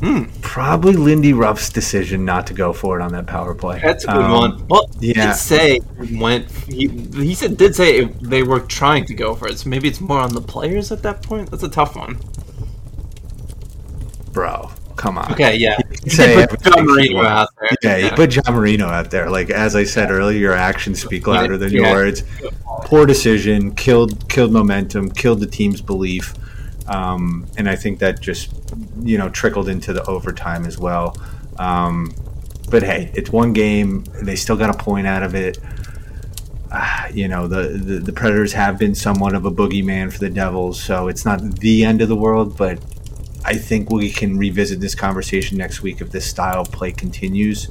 [SPEAKER 2] Hmm.
[SPEAKER 1] probably Lindy Ruff's decision not to go for it on that power play.
[SPEAKER 2] That's a good
[SPEAKER 1] Um,
[SPEAKER 2] one. Well, he
[SPEAKER 1] yeah.
[SPEAKER 2] did say he went. He, he said did say it, they were trying to go for it. So maybe it's more on the players at that point. That's a tough one.
[SPEAKER 1] Bro, come on.
[SPEAKER 2] Okay, yeah. *laughs*
[SPEAKER 1] Say
[SPEAKER 2] Put John Marino out there.
[SPEAKER 1] Yeah, you put John Marino out there. Like as I said earlier, your actions speak louder than your words. Poor decision, killed killed momentum, killed the team's belief, um, and I think that just you know trickled into the overtime as well. Um, but hey, it's one game. They still got a point out of it. Ah, you know the, the the Predators have been somewhat of a boogeyman for the Devils, so it's not the end of the world. But I think we can revisit this conversation next week if this style of play continues,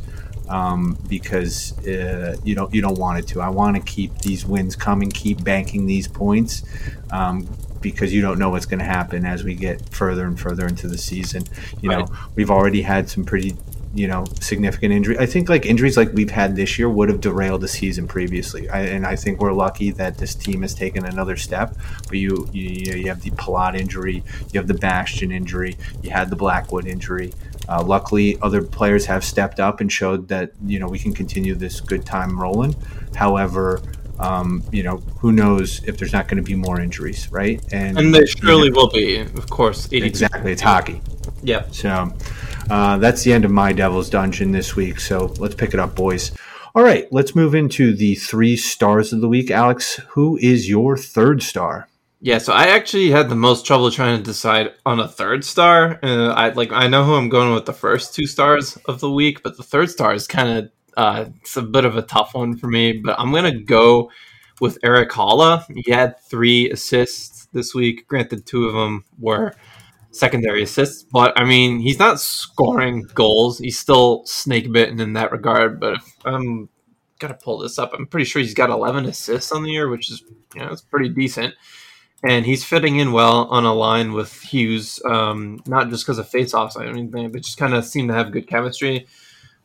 [SPEAKER 1] um, because uh, you don't you don't want it to. I want to keep these wins coming, keep banking these points, um, because you don't know what's going to happen as we get further and further into the season. You know,
[SPEAKER 2] Right.
[SPEAKER 1] we've already had some pretty you know significant injury. I think like injuries like we've had this year would have derailed the season previously. I, and I think we're lucky that this team has taken another step. But you you, you have the Palat injury, you have the Bastian injury, you had the Blackwood injury. Uh, luckily, other players have stepped up and showed that you know we can continue this good time rolling. However, um, you know who knows if there's not going to be more injuries, right?
[SPEAKER 2] And and there surely will be, of course. 82.
[SPEAKER 1] exactly it's hockey.
[SPEAKER 2] Yep.
[SPEAKER 1] So uh, that's the end of my Devil's Dungeon this week. So let's pick it up, boys. All right, let's move into the three stars of the week. Alex, who is your third star?
[SPEAKER 2] Yeah, so I actually had the most trouble trying to decide on a third star. Uh, I like I know who I'm going with the first two stars of the week, but the third star is kind of uh, it's a bit of a tough one for me. But I'm gonna go with Erik Haula. He had three assists this week. Granted, two of them were secondary assists, but I mean he's not scoring goals. He's still snake bitten in that regard. But if I'm going to pull this up, I'm pretty sure he's got 11 assists on the year, which is you know it's pretty decent and he's fitting in well on a line with Hughes, um, not just because of face-offs or anything, but just kind of seem to have good chemistry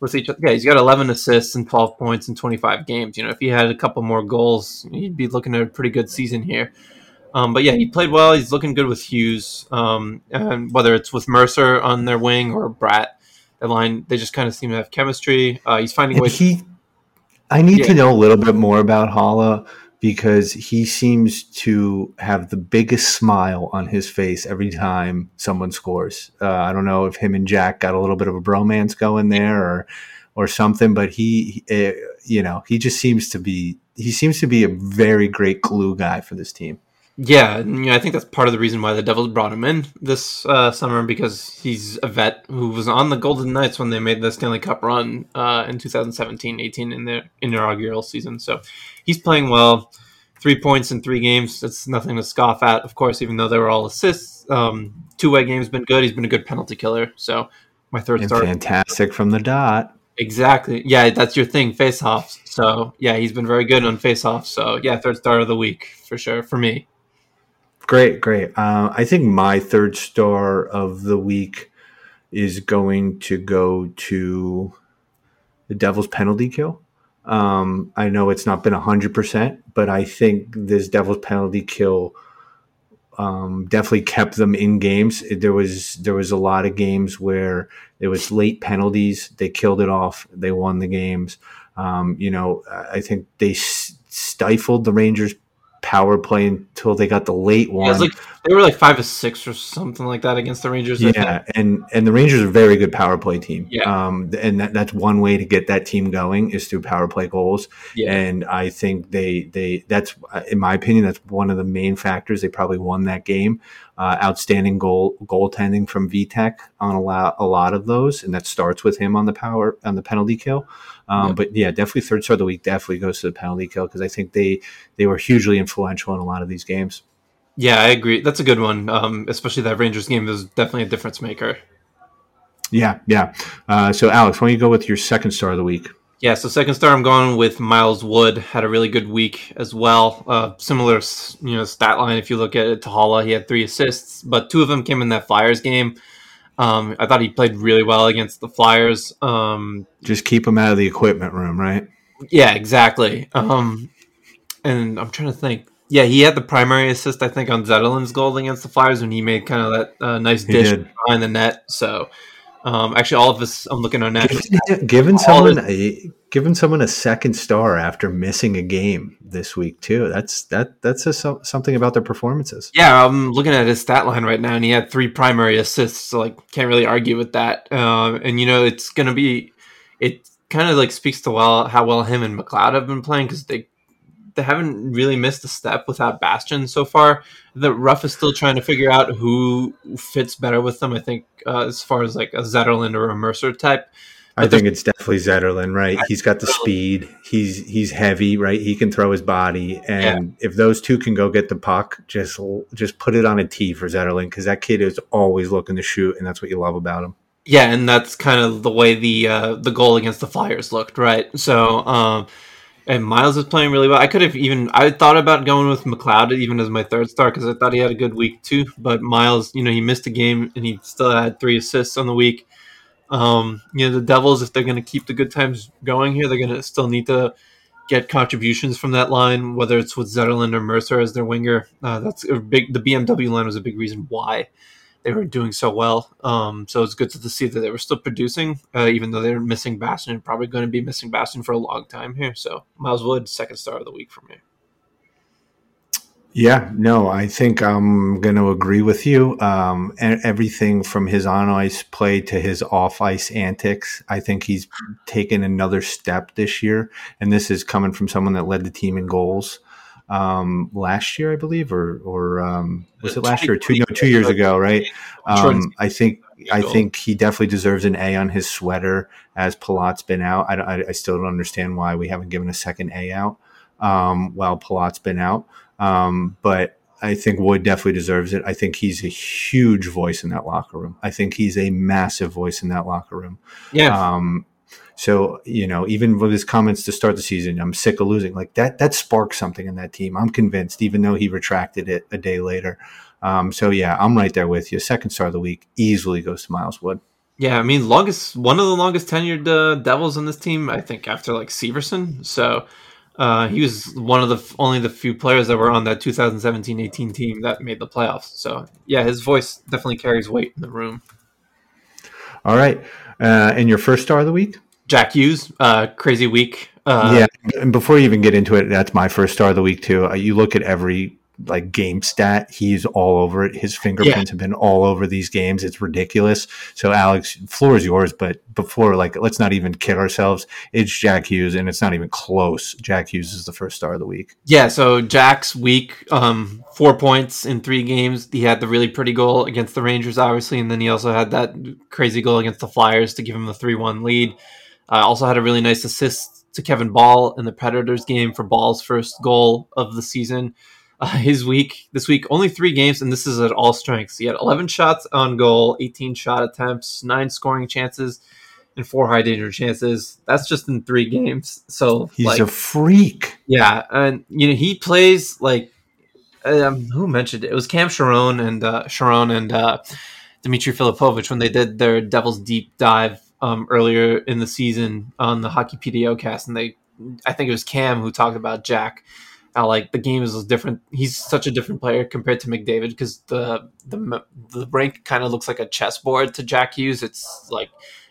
[SPEAKER 2] with each other. Yeah, he's got 11 assists and 12 points in 25 games. You know, if he had a couple more goals, he'd be looking at a pretty good season here. Um, but yeah, he played well. He's looking good with Hughes, um, and whether it's with Mercer on their wing or Bratt, the line they just kind of seem to have chemistry. Uh, he's finding
[SPEAKER 1] And
[SPEAKER 2] ways.
[SPEAKER 1] he, I need
[SPEAKER 2] Yeah.
[SPEAKER 1] to know a little bit more about Haula because he seems to have the biggest smile on his face every time someone scores. Uh, I don't know if him and Jack got a little bit of a bromance going there or or something, but he, he uh, you know, he just seems to be he seems to be a very great glue guy for this team.
[SPEAKER 2] Yeah, and, you know, I think that's part of the reason why the Devils brought him in this uh, summer because he's a vet who was on the Golden Knights when they made the Stanley Cup run uh, in 2017-18 in their inaugural season. So he's playing well. Three points in three games. That's nothing to scoff at, of course, even though they were all assists. Um, two-way game's been good. He's been a good penalty killer. So my third
[SPEAKER 1] And
[SPEAKER 2] star.
[SPEAKER 1] fantastic from the dot.
[SPEAKER 2] Exactly. Yeah, that's your thing, face-offs. So yeah, he's been very good on face-offs. So yeah, third start of the week for sure for me.
[SPEAKER 1] Great, great. Uh, I think my third star of the week is going to go to the Devils penalty kill. Um, I know it's not been 100%, but I think this Devils penalty kill um, definitely kept them in games. There was there was a lot of games where there was late penalties. They killed it off. They won the games. Um, you know, I think they stifled the Rangers power play until they got the late one.
[SPEAKER 2] Yeah, like they were like five or six or something like that against the Rangers.
[SPEAKER 1] Yeah, and and the Rangers are a very good power play team.
[SPEAKER 2] Yeah.
[SPEAKER 1] Um, and that, that's one way to get that team going is through power play goals.
[SPEAKER 2] Yeah.
[SPEAKER 1] And I think they they that's in my opinion that's one of the main factors they probably won that game. Uh, outstanding goal goaltending from Vitek on a lot a lot of those, and that starts with him on the power on the penalty kill. Um,
[SPEAKER 2] Yep.
[SPEAKER 1] But yeah, definitely third star of the week definitely goes to the penalty kill because I think they they were hugely influential in a lot of these games.
[SPEAKER 2] Yeah, I agree. That's a good one. Um, especially that Rangers game was definitely a difference maker.
[SPEAKER 1] Yeah, yeah. Uh, so Alex, why don't you go with your second star of the week?
[SPEAKER 2] Yeah, so second star, I'm going with Miles Wood. Had a really good week as well. Uh, similar, you know, stat line. If you look at it, Haula, he had three assists, but two of them came in that Flyers game. Um, I thought he played really well against the Flyers. Um,
[SPEAKER 1] Just keep him out of the equipment room, right?
[SPEAKER 2] Yeah, exactly. Um, and I'm trying to think. Yeah, he had the primary assist, I think, on Zetterlund's goal against the Flyers when he made kind of that uh, nice dish behind the net. So, um, actually, all of this, I'm looking on that.
[SPEAKER 1] given *laughs* someone a giving someone a second star after missing a game this week too. That's that that's a, something about their performances.
[SPEAKER 2] Yeah, I'm looking at his stat line right now, and he had three primary assists. So like, can't really argue with that. Uh, and you know, it's gonna be it kind of like speaks to well how well him and McLeod have been playing because they they haven't really missed a step without Bastian so far. The Ruff is still trying to figure out who fits better with them. I think uh, as far as like a Zetterlund or a Mercer type.
[SPEAKER 1] But I think it's definitely Zetterlund, right? He's got the speed. He's he's heavy, right? He can throw his body, and yeah. if those two can go get the puck, just just put it on a tee for Zetterlund because that kid is always looking to shoot, and that's what you love about him.
[SPEAKER 2] Yeah, and that's kind of the way the uh, the goal against the Flyers looked, right? So. Um, and Miles is playing really well. I could have even I thought about going with McLeod even as my third star because I thought he had a good week too. But Miles, you know, he missed a game and he still had three assists on the week. Um, you know, the Devils, if they're going to keep the good times going here, they're going to still need to get contributions from that line, whether it's with Zetterlund or Mercer as their winger. Uh, that's a big. The BMW line was a big reason why they were doing so well. Um, so it's good to see that they were still producing, uh, even though they're missing Bastian and probably going to be missing Bastian for a long time here. So Miles Wood, second star of the week for me.
[SPEAKER 1] Yeah, no, I think I'm going to agree with you. Um, everything from his on ice play to his off ice antics, I think he's taken another step this year. And this is coming from someone that led the team in goals um, last year, I believe, or or um, was it last year two? No, two years ago, right? *laughs* Um, I think I think he definitely deserves an A on his sweater as Palat's been out. I, I, I still don't understand why we haven't given a second A out um, while Palat's been out, um, but. I think Wood definitely deserves it. I think he's a huge voice in that locker room. I think he's a massive voice in that locker room.
[SPEAKER 2] Yeah.
[SPEAKER 1] Um, so, you know, even with his comments to start the season, I'm sick of losing. Like that, that sparked something in that team. I'm convinced, even though he retracted it a day later. Um, so yeah, I'm right there with you. Second star of the week easily goes to Miles Wood.
[SPEAKER 2] Yeah, I mean, longest one of the longest tenured uh, Devils on this team, I think, after like Severson. So uh, he was one of the only the few players that were on that 2017-18 team that made the playoffs. So yeah, his voice definitely carries weight in the room.
[SPEAKER 1] All right, uh, and your first star of the week?
[SPEAKER 2] Jack Hughes, uh, crazy week.
[SPEAKER 1] Uh, yeah, and before you even get into it, that's my first star of the week too. Uh, you look at every like game stat, he's all over it. His fingerprints yeah. have been all over these games. It's ridiculous. So Alex, floor is yours, but before like let's not even kid ourselves. It's Jack Hughes, and it's not even close. Jack Hughes is the first star of the week.
[SPEAKER 2] Yeah. So Jack's week, um, four points in three games. He had the really pretty goal against the Rangers, obviously, and then he also had that crazy goal against the Flyers to give him the three-one lead. Uh, also had a really nice assist to Kevin Bahl in the Predators game for Bahl's first goal of the season. Uh, *laughs* his week this week only three games, and this is at all strengths. He had 11 shots on goal, 18 shot attempts, nine scoring chances, and four high danger chances. That's just in three games. So
[SPEAKER 1] he's like, a freak.
[SPEAKER 2] Yeah, and you know he plays like um, who mentioned it? It was Cam Charron and uh, Charron and uh, Dimitri Filipovic when they did their Devil's Deep dive um, earlier in the season on the Hockey PDO cast, and they, I think it was Cam who talked about Jack. How like the game is different. He's such a different player compared to McDavid because the the the rank kind of looks like a chessboard to Jack Hughes. It's like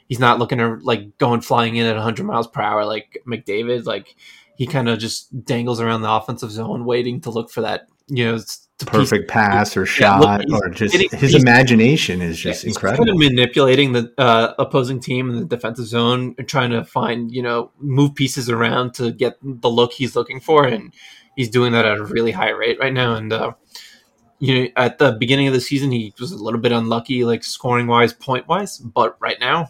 [SPEAKER 2] he's not looking to like going flying in at 100 miles per hour like McDavid. Like he kind of just dangles around the offensive zone, waiting to look for that you know
[SPEAKER 1] perfect pass or shot yeah, look, or just getting, his imagination is just yeah, incredible. Kind
[SPEAKER 2] of manipulating the uh, opposing team in the defensive zone and trying to find you know move pieces around to get the look he's looking for, and he's doing that at a really high rate right now. And uh, you know, at the beginning of the season, he was a little bit unlucky, like scoring wise, point wise, but right now,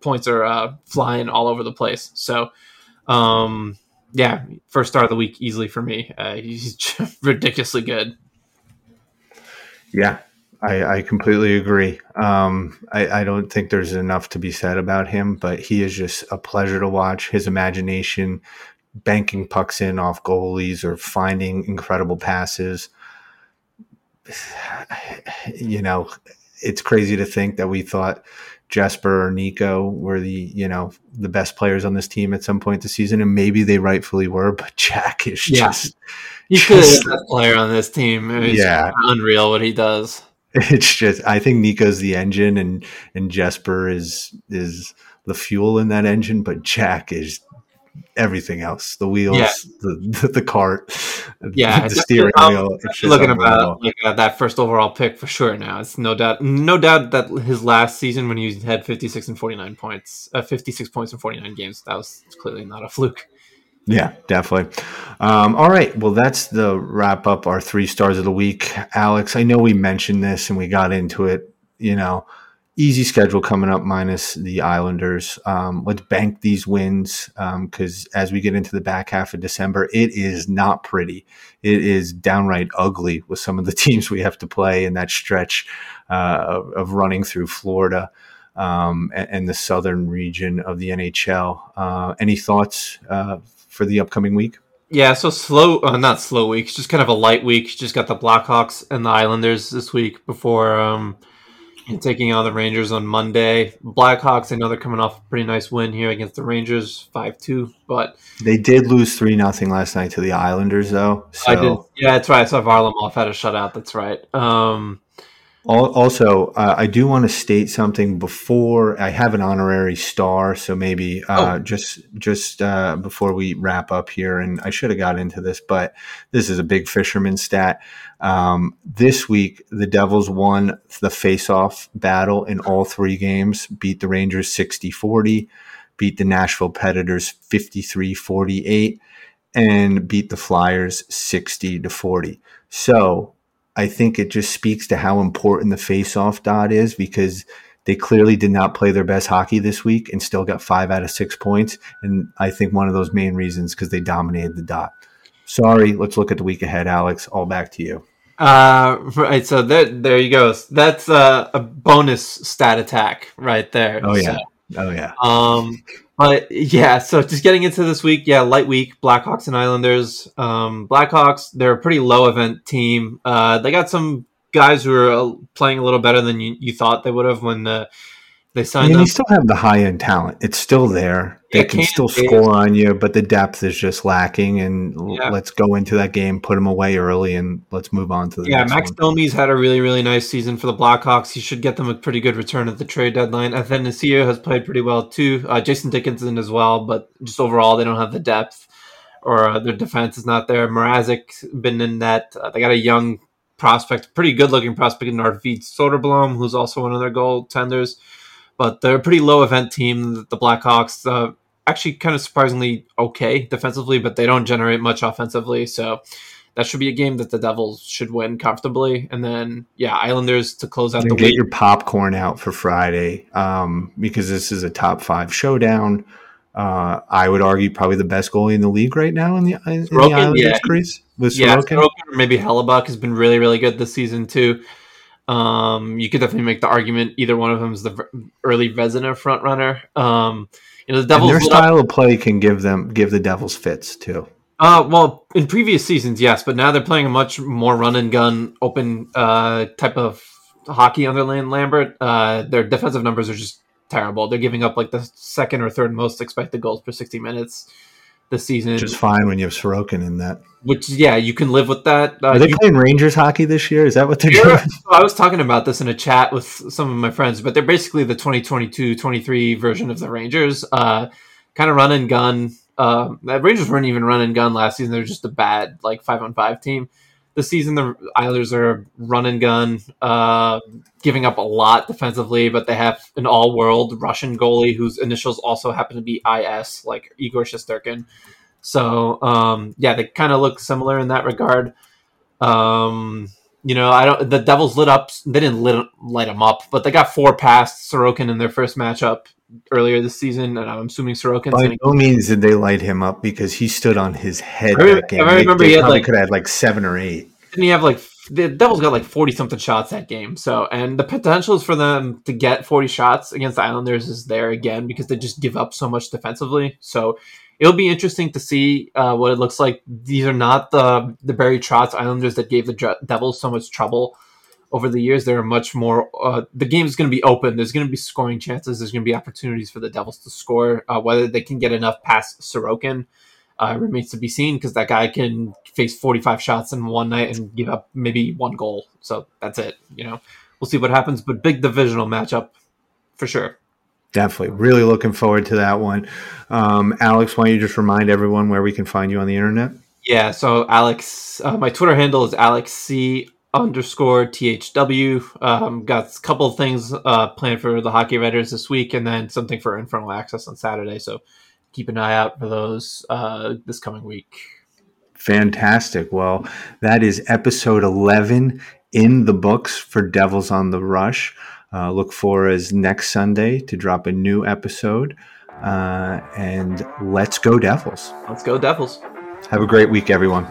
[SPEAKER 2] points are uh, flying all over the place. So. Um, yeah, first star of the week easily for me. Uh, he's *laughs* ridiculously good.
[SPEAKER 1] Yeah, I, I completely agree. Um, I, I, don't think there's enough to be said about him, but he is just a pleasure to watch. His imagination, banking pucks in off goalies or finding incredible passes. *sighs* You know, it's crazy to think that we thought Jesper or Nico were the you know the best players on this team at some point this season, and maybe they rightfully were. But *laughs* Jack is yeah. just
[SPEAKER 2] he could be the best player on this team. It's yeah, unreal what he does. *laughs*
[SPEAKER 1] It's just I think Nico's the engine, and and Jesper is is the fuel in that engine, but Jack is everything else the wheels yeah. the, the, the cart
[SPEAKER 2] yeah the steering wheel looking about like uh, that first overall pick for sure now it's no doubt no doubt that his last season when he had 56 and 49 points uh, 56 points in 49 games that was clearly not a fluke
[SPEAKER 1] yeah, definitely. Um, all right. Well, that's the wrap up our three stars of the week. Alex, I know we mentioned this and we got into it. You know, easy schedule coming up minus the Islanders. Um, let's bank these wins because um, as we get into the back half of December, it is not pretty. It is downright ugly with some of the *laughs* teams we have to play in that stretch uh, of, of, running through Florida um, and, and, the southern region of the NHL. Uh, any thoughts uh, for the upcoming week?
[SPEAKER 2] Yeah, so slow, uh, not slow week, just kind of a light week. Just got the Blackhawks and the Islanders this week before um, *clears throat* taking on the Rangers on Monday. Blackhawks, I know they're coming off a pretty nice win here against the Rangers, five two. But
[SPEAKER 1] they did lose three nothing last night to the Islanders, though. So.
[SPEAKER 2] I did. Yeah, that's right. I saw Varlamov had a shutout. That's right. Um,
[SPEAKER 1] also, uh, I do want to state something before I have an honorary star, so maybe uh, oh. just just uh, before we wrap up here, and I should have got into this, but this is a big fisherman stat. Um, this week, the Devils won the face-off battle in all three games, beat the Rangers 60-40, beat the Nashville Predators 53-48, and beat the Flyers 60 to 40. So I think it just speaks to how important the face-off dot is because they clearly did not play their best hockey this week and still got five out of six points. And I think one of those main reasons because they dominated the dot. Sorry, let's look at the week ahead, Alex. All back to you.
[SPEAKER 2] Uh, right. So there, there you go. That's uh, a bonus stat attack right there.
[SPEAKER 1] Oh yeah. So, oh yeah.
[SPEAKER 2] Um, but yeah, so just getting into this week, yeah, light week, Blackhawks and Islanders. Um, Blackhawks, they're a pretty low event team. Uh, they got some guys who are uh, playing a little better than you, you thought they would have when uh, they signed I mean,
[SPEAKER 1] up. You still have the high end talent. It's still there. They yeah, can still score on you, but the depth is just lacking. And yeah. let's go into that game, put them away early, and let's move on to the
[SPEAKER 2] yeah. Max Domi's had a really really nice season for the Blackhawks. He should get them a pretty good return at the trade deadline. Athanasiou has played pretty well too. Uh, Jason Dickinson as well, but just overall they don't have the depth or uh, their defense is not there. Mrazek's been in that. Uh, they got a young prospect, pretty good looking prospect in Arvid Soderblom, who's also one of their goaltenders but they're a pretty low event team. The Blackhawks, uh, actually, kind of surprisingly okay defensively, but they don't generate much offensively. So that should be a game that the Devils should win comfortably. And then, yeah, Islanders to close out
[SPEAKER 1] and
[SPEAKER 2] the
[SPEAKER 1] get week. your popcorn out for Friday um, because this is a top five showdown. Uh, I would argue probably the best goalie in the league right now in the, in the Islanders yeah. crease.
[SPEAKER 2] With yeah, Sorokin. Sorokin or maybe Hellebuyck has been really, really good this season too. Um, you could definitely make the argument either one of them is the early Vezina front runner. Um, you know, the Devils.
[SPEAKER 1] And their style up, of play can give them give the Devils fits too.
[SPEAKER 2] Uh, well, in previous seasons, yes, but now they're playing a much more run and gun, open uh, type of hockey under Lane Lambert. Uh, their defensive numbers are just terrible. They're giving up like the second or third most expected goals per sixty minutes this season.
[SPEAKER 1] Which is fine when you have Sorokin in that.
[SPEAKER 2] Which, yeah, you can live with that.
[SPEAKER 1] Uh, Are they
[SPEAKER 2] you,
[SPEAKER 1] playing Rangers hockey this year? Is that what they're doing?
[SPEAKER 2] I was talking about this in a chat with some of my friends, but they're basically the 2022-23 version of the Rangers. Uh, kind of run and gun. Uh, the Rangers weren't even run and gun last season. They're just a bad like five on five team. This season, the Islanders are run and gun, uh, giving up a lot defensively, but they have an all-world Russian goalie whose initials also happen to be IS, like Igor Shesterkin. So um, yeah, they kind of look similar in that regard. Um, you know, I don't. The Devils lit up. They didn't lit, light them up, but they got four past Sorokin in their first matchup earlier this season, and I'm assuming Sorokin.
[SPEAKER 1] By no means did they light him up because he stood on his head. I, remember, I remember they, he had like could have had like seven or eight.
[SPEAKER 2] Didn't he have like the Devils got like 40 something shots that game. So, and the potential is for them to get 40 shots against the Islanders is there again because they just give up so much defensively. So, it'll be interesting to see uh, what it looks like. These are not the the Barry Trotz Islanders that gave the Devils so much trouble over the years. there are much more. Uh, the game is going to be open. There's going to be scoring chances. There's going to be opportunities for the Devils to score. Uh, whether they can get enough past Sorokin uh, remains to be seen because that guy can face 45 shots in one night and give up maybe one goal. So that's it. You know, we'll see what happens. But big divisional matchup for sure.
[SPEAKER 1] Definitely. Really looking forward to that one. Um, Alex, why don't you just remind everyone where we can find you on the internet?
[SPEAKER 2] Yeah. So, Alex, uh, my Twitter handle is Alex C underscore THW. Um, got a couple things uh, planned for the Hockey Writers this week and then something for Infernal Access on Saturday. So, keep an eye out for those uh, this coming week.
[SPEAKER 1] Fantastic. Well, that is episode 11 in the books for Devils on the Rush. Uh, look for us next Sunday to drop a new episode. Uh, and let's go, Devils.
[SPEAKER 2] Let's go, Devils.
[SPEAKER 1] Have a great week, everyone.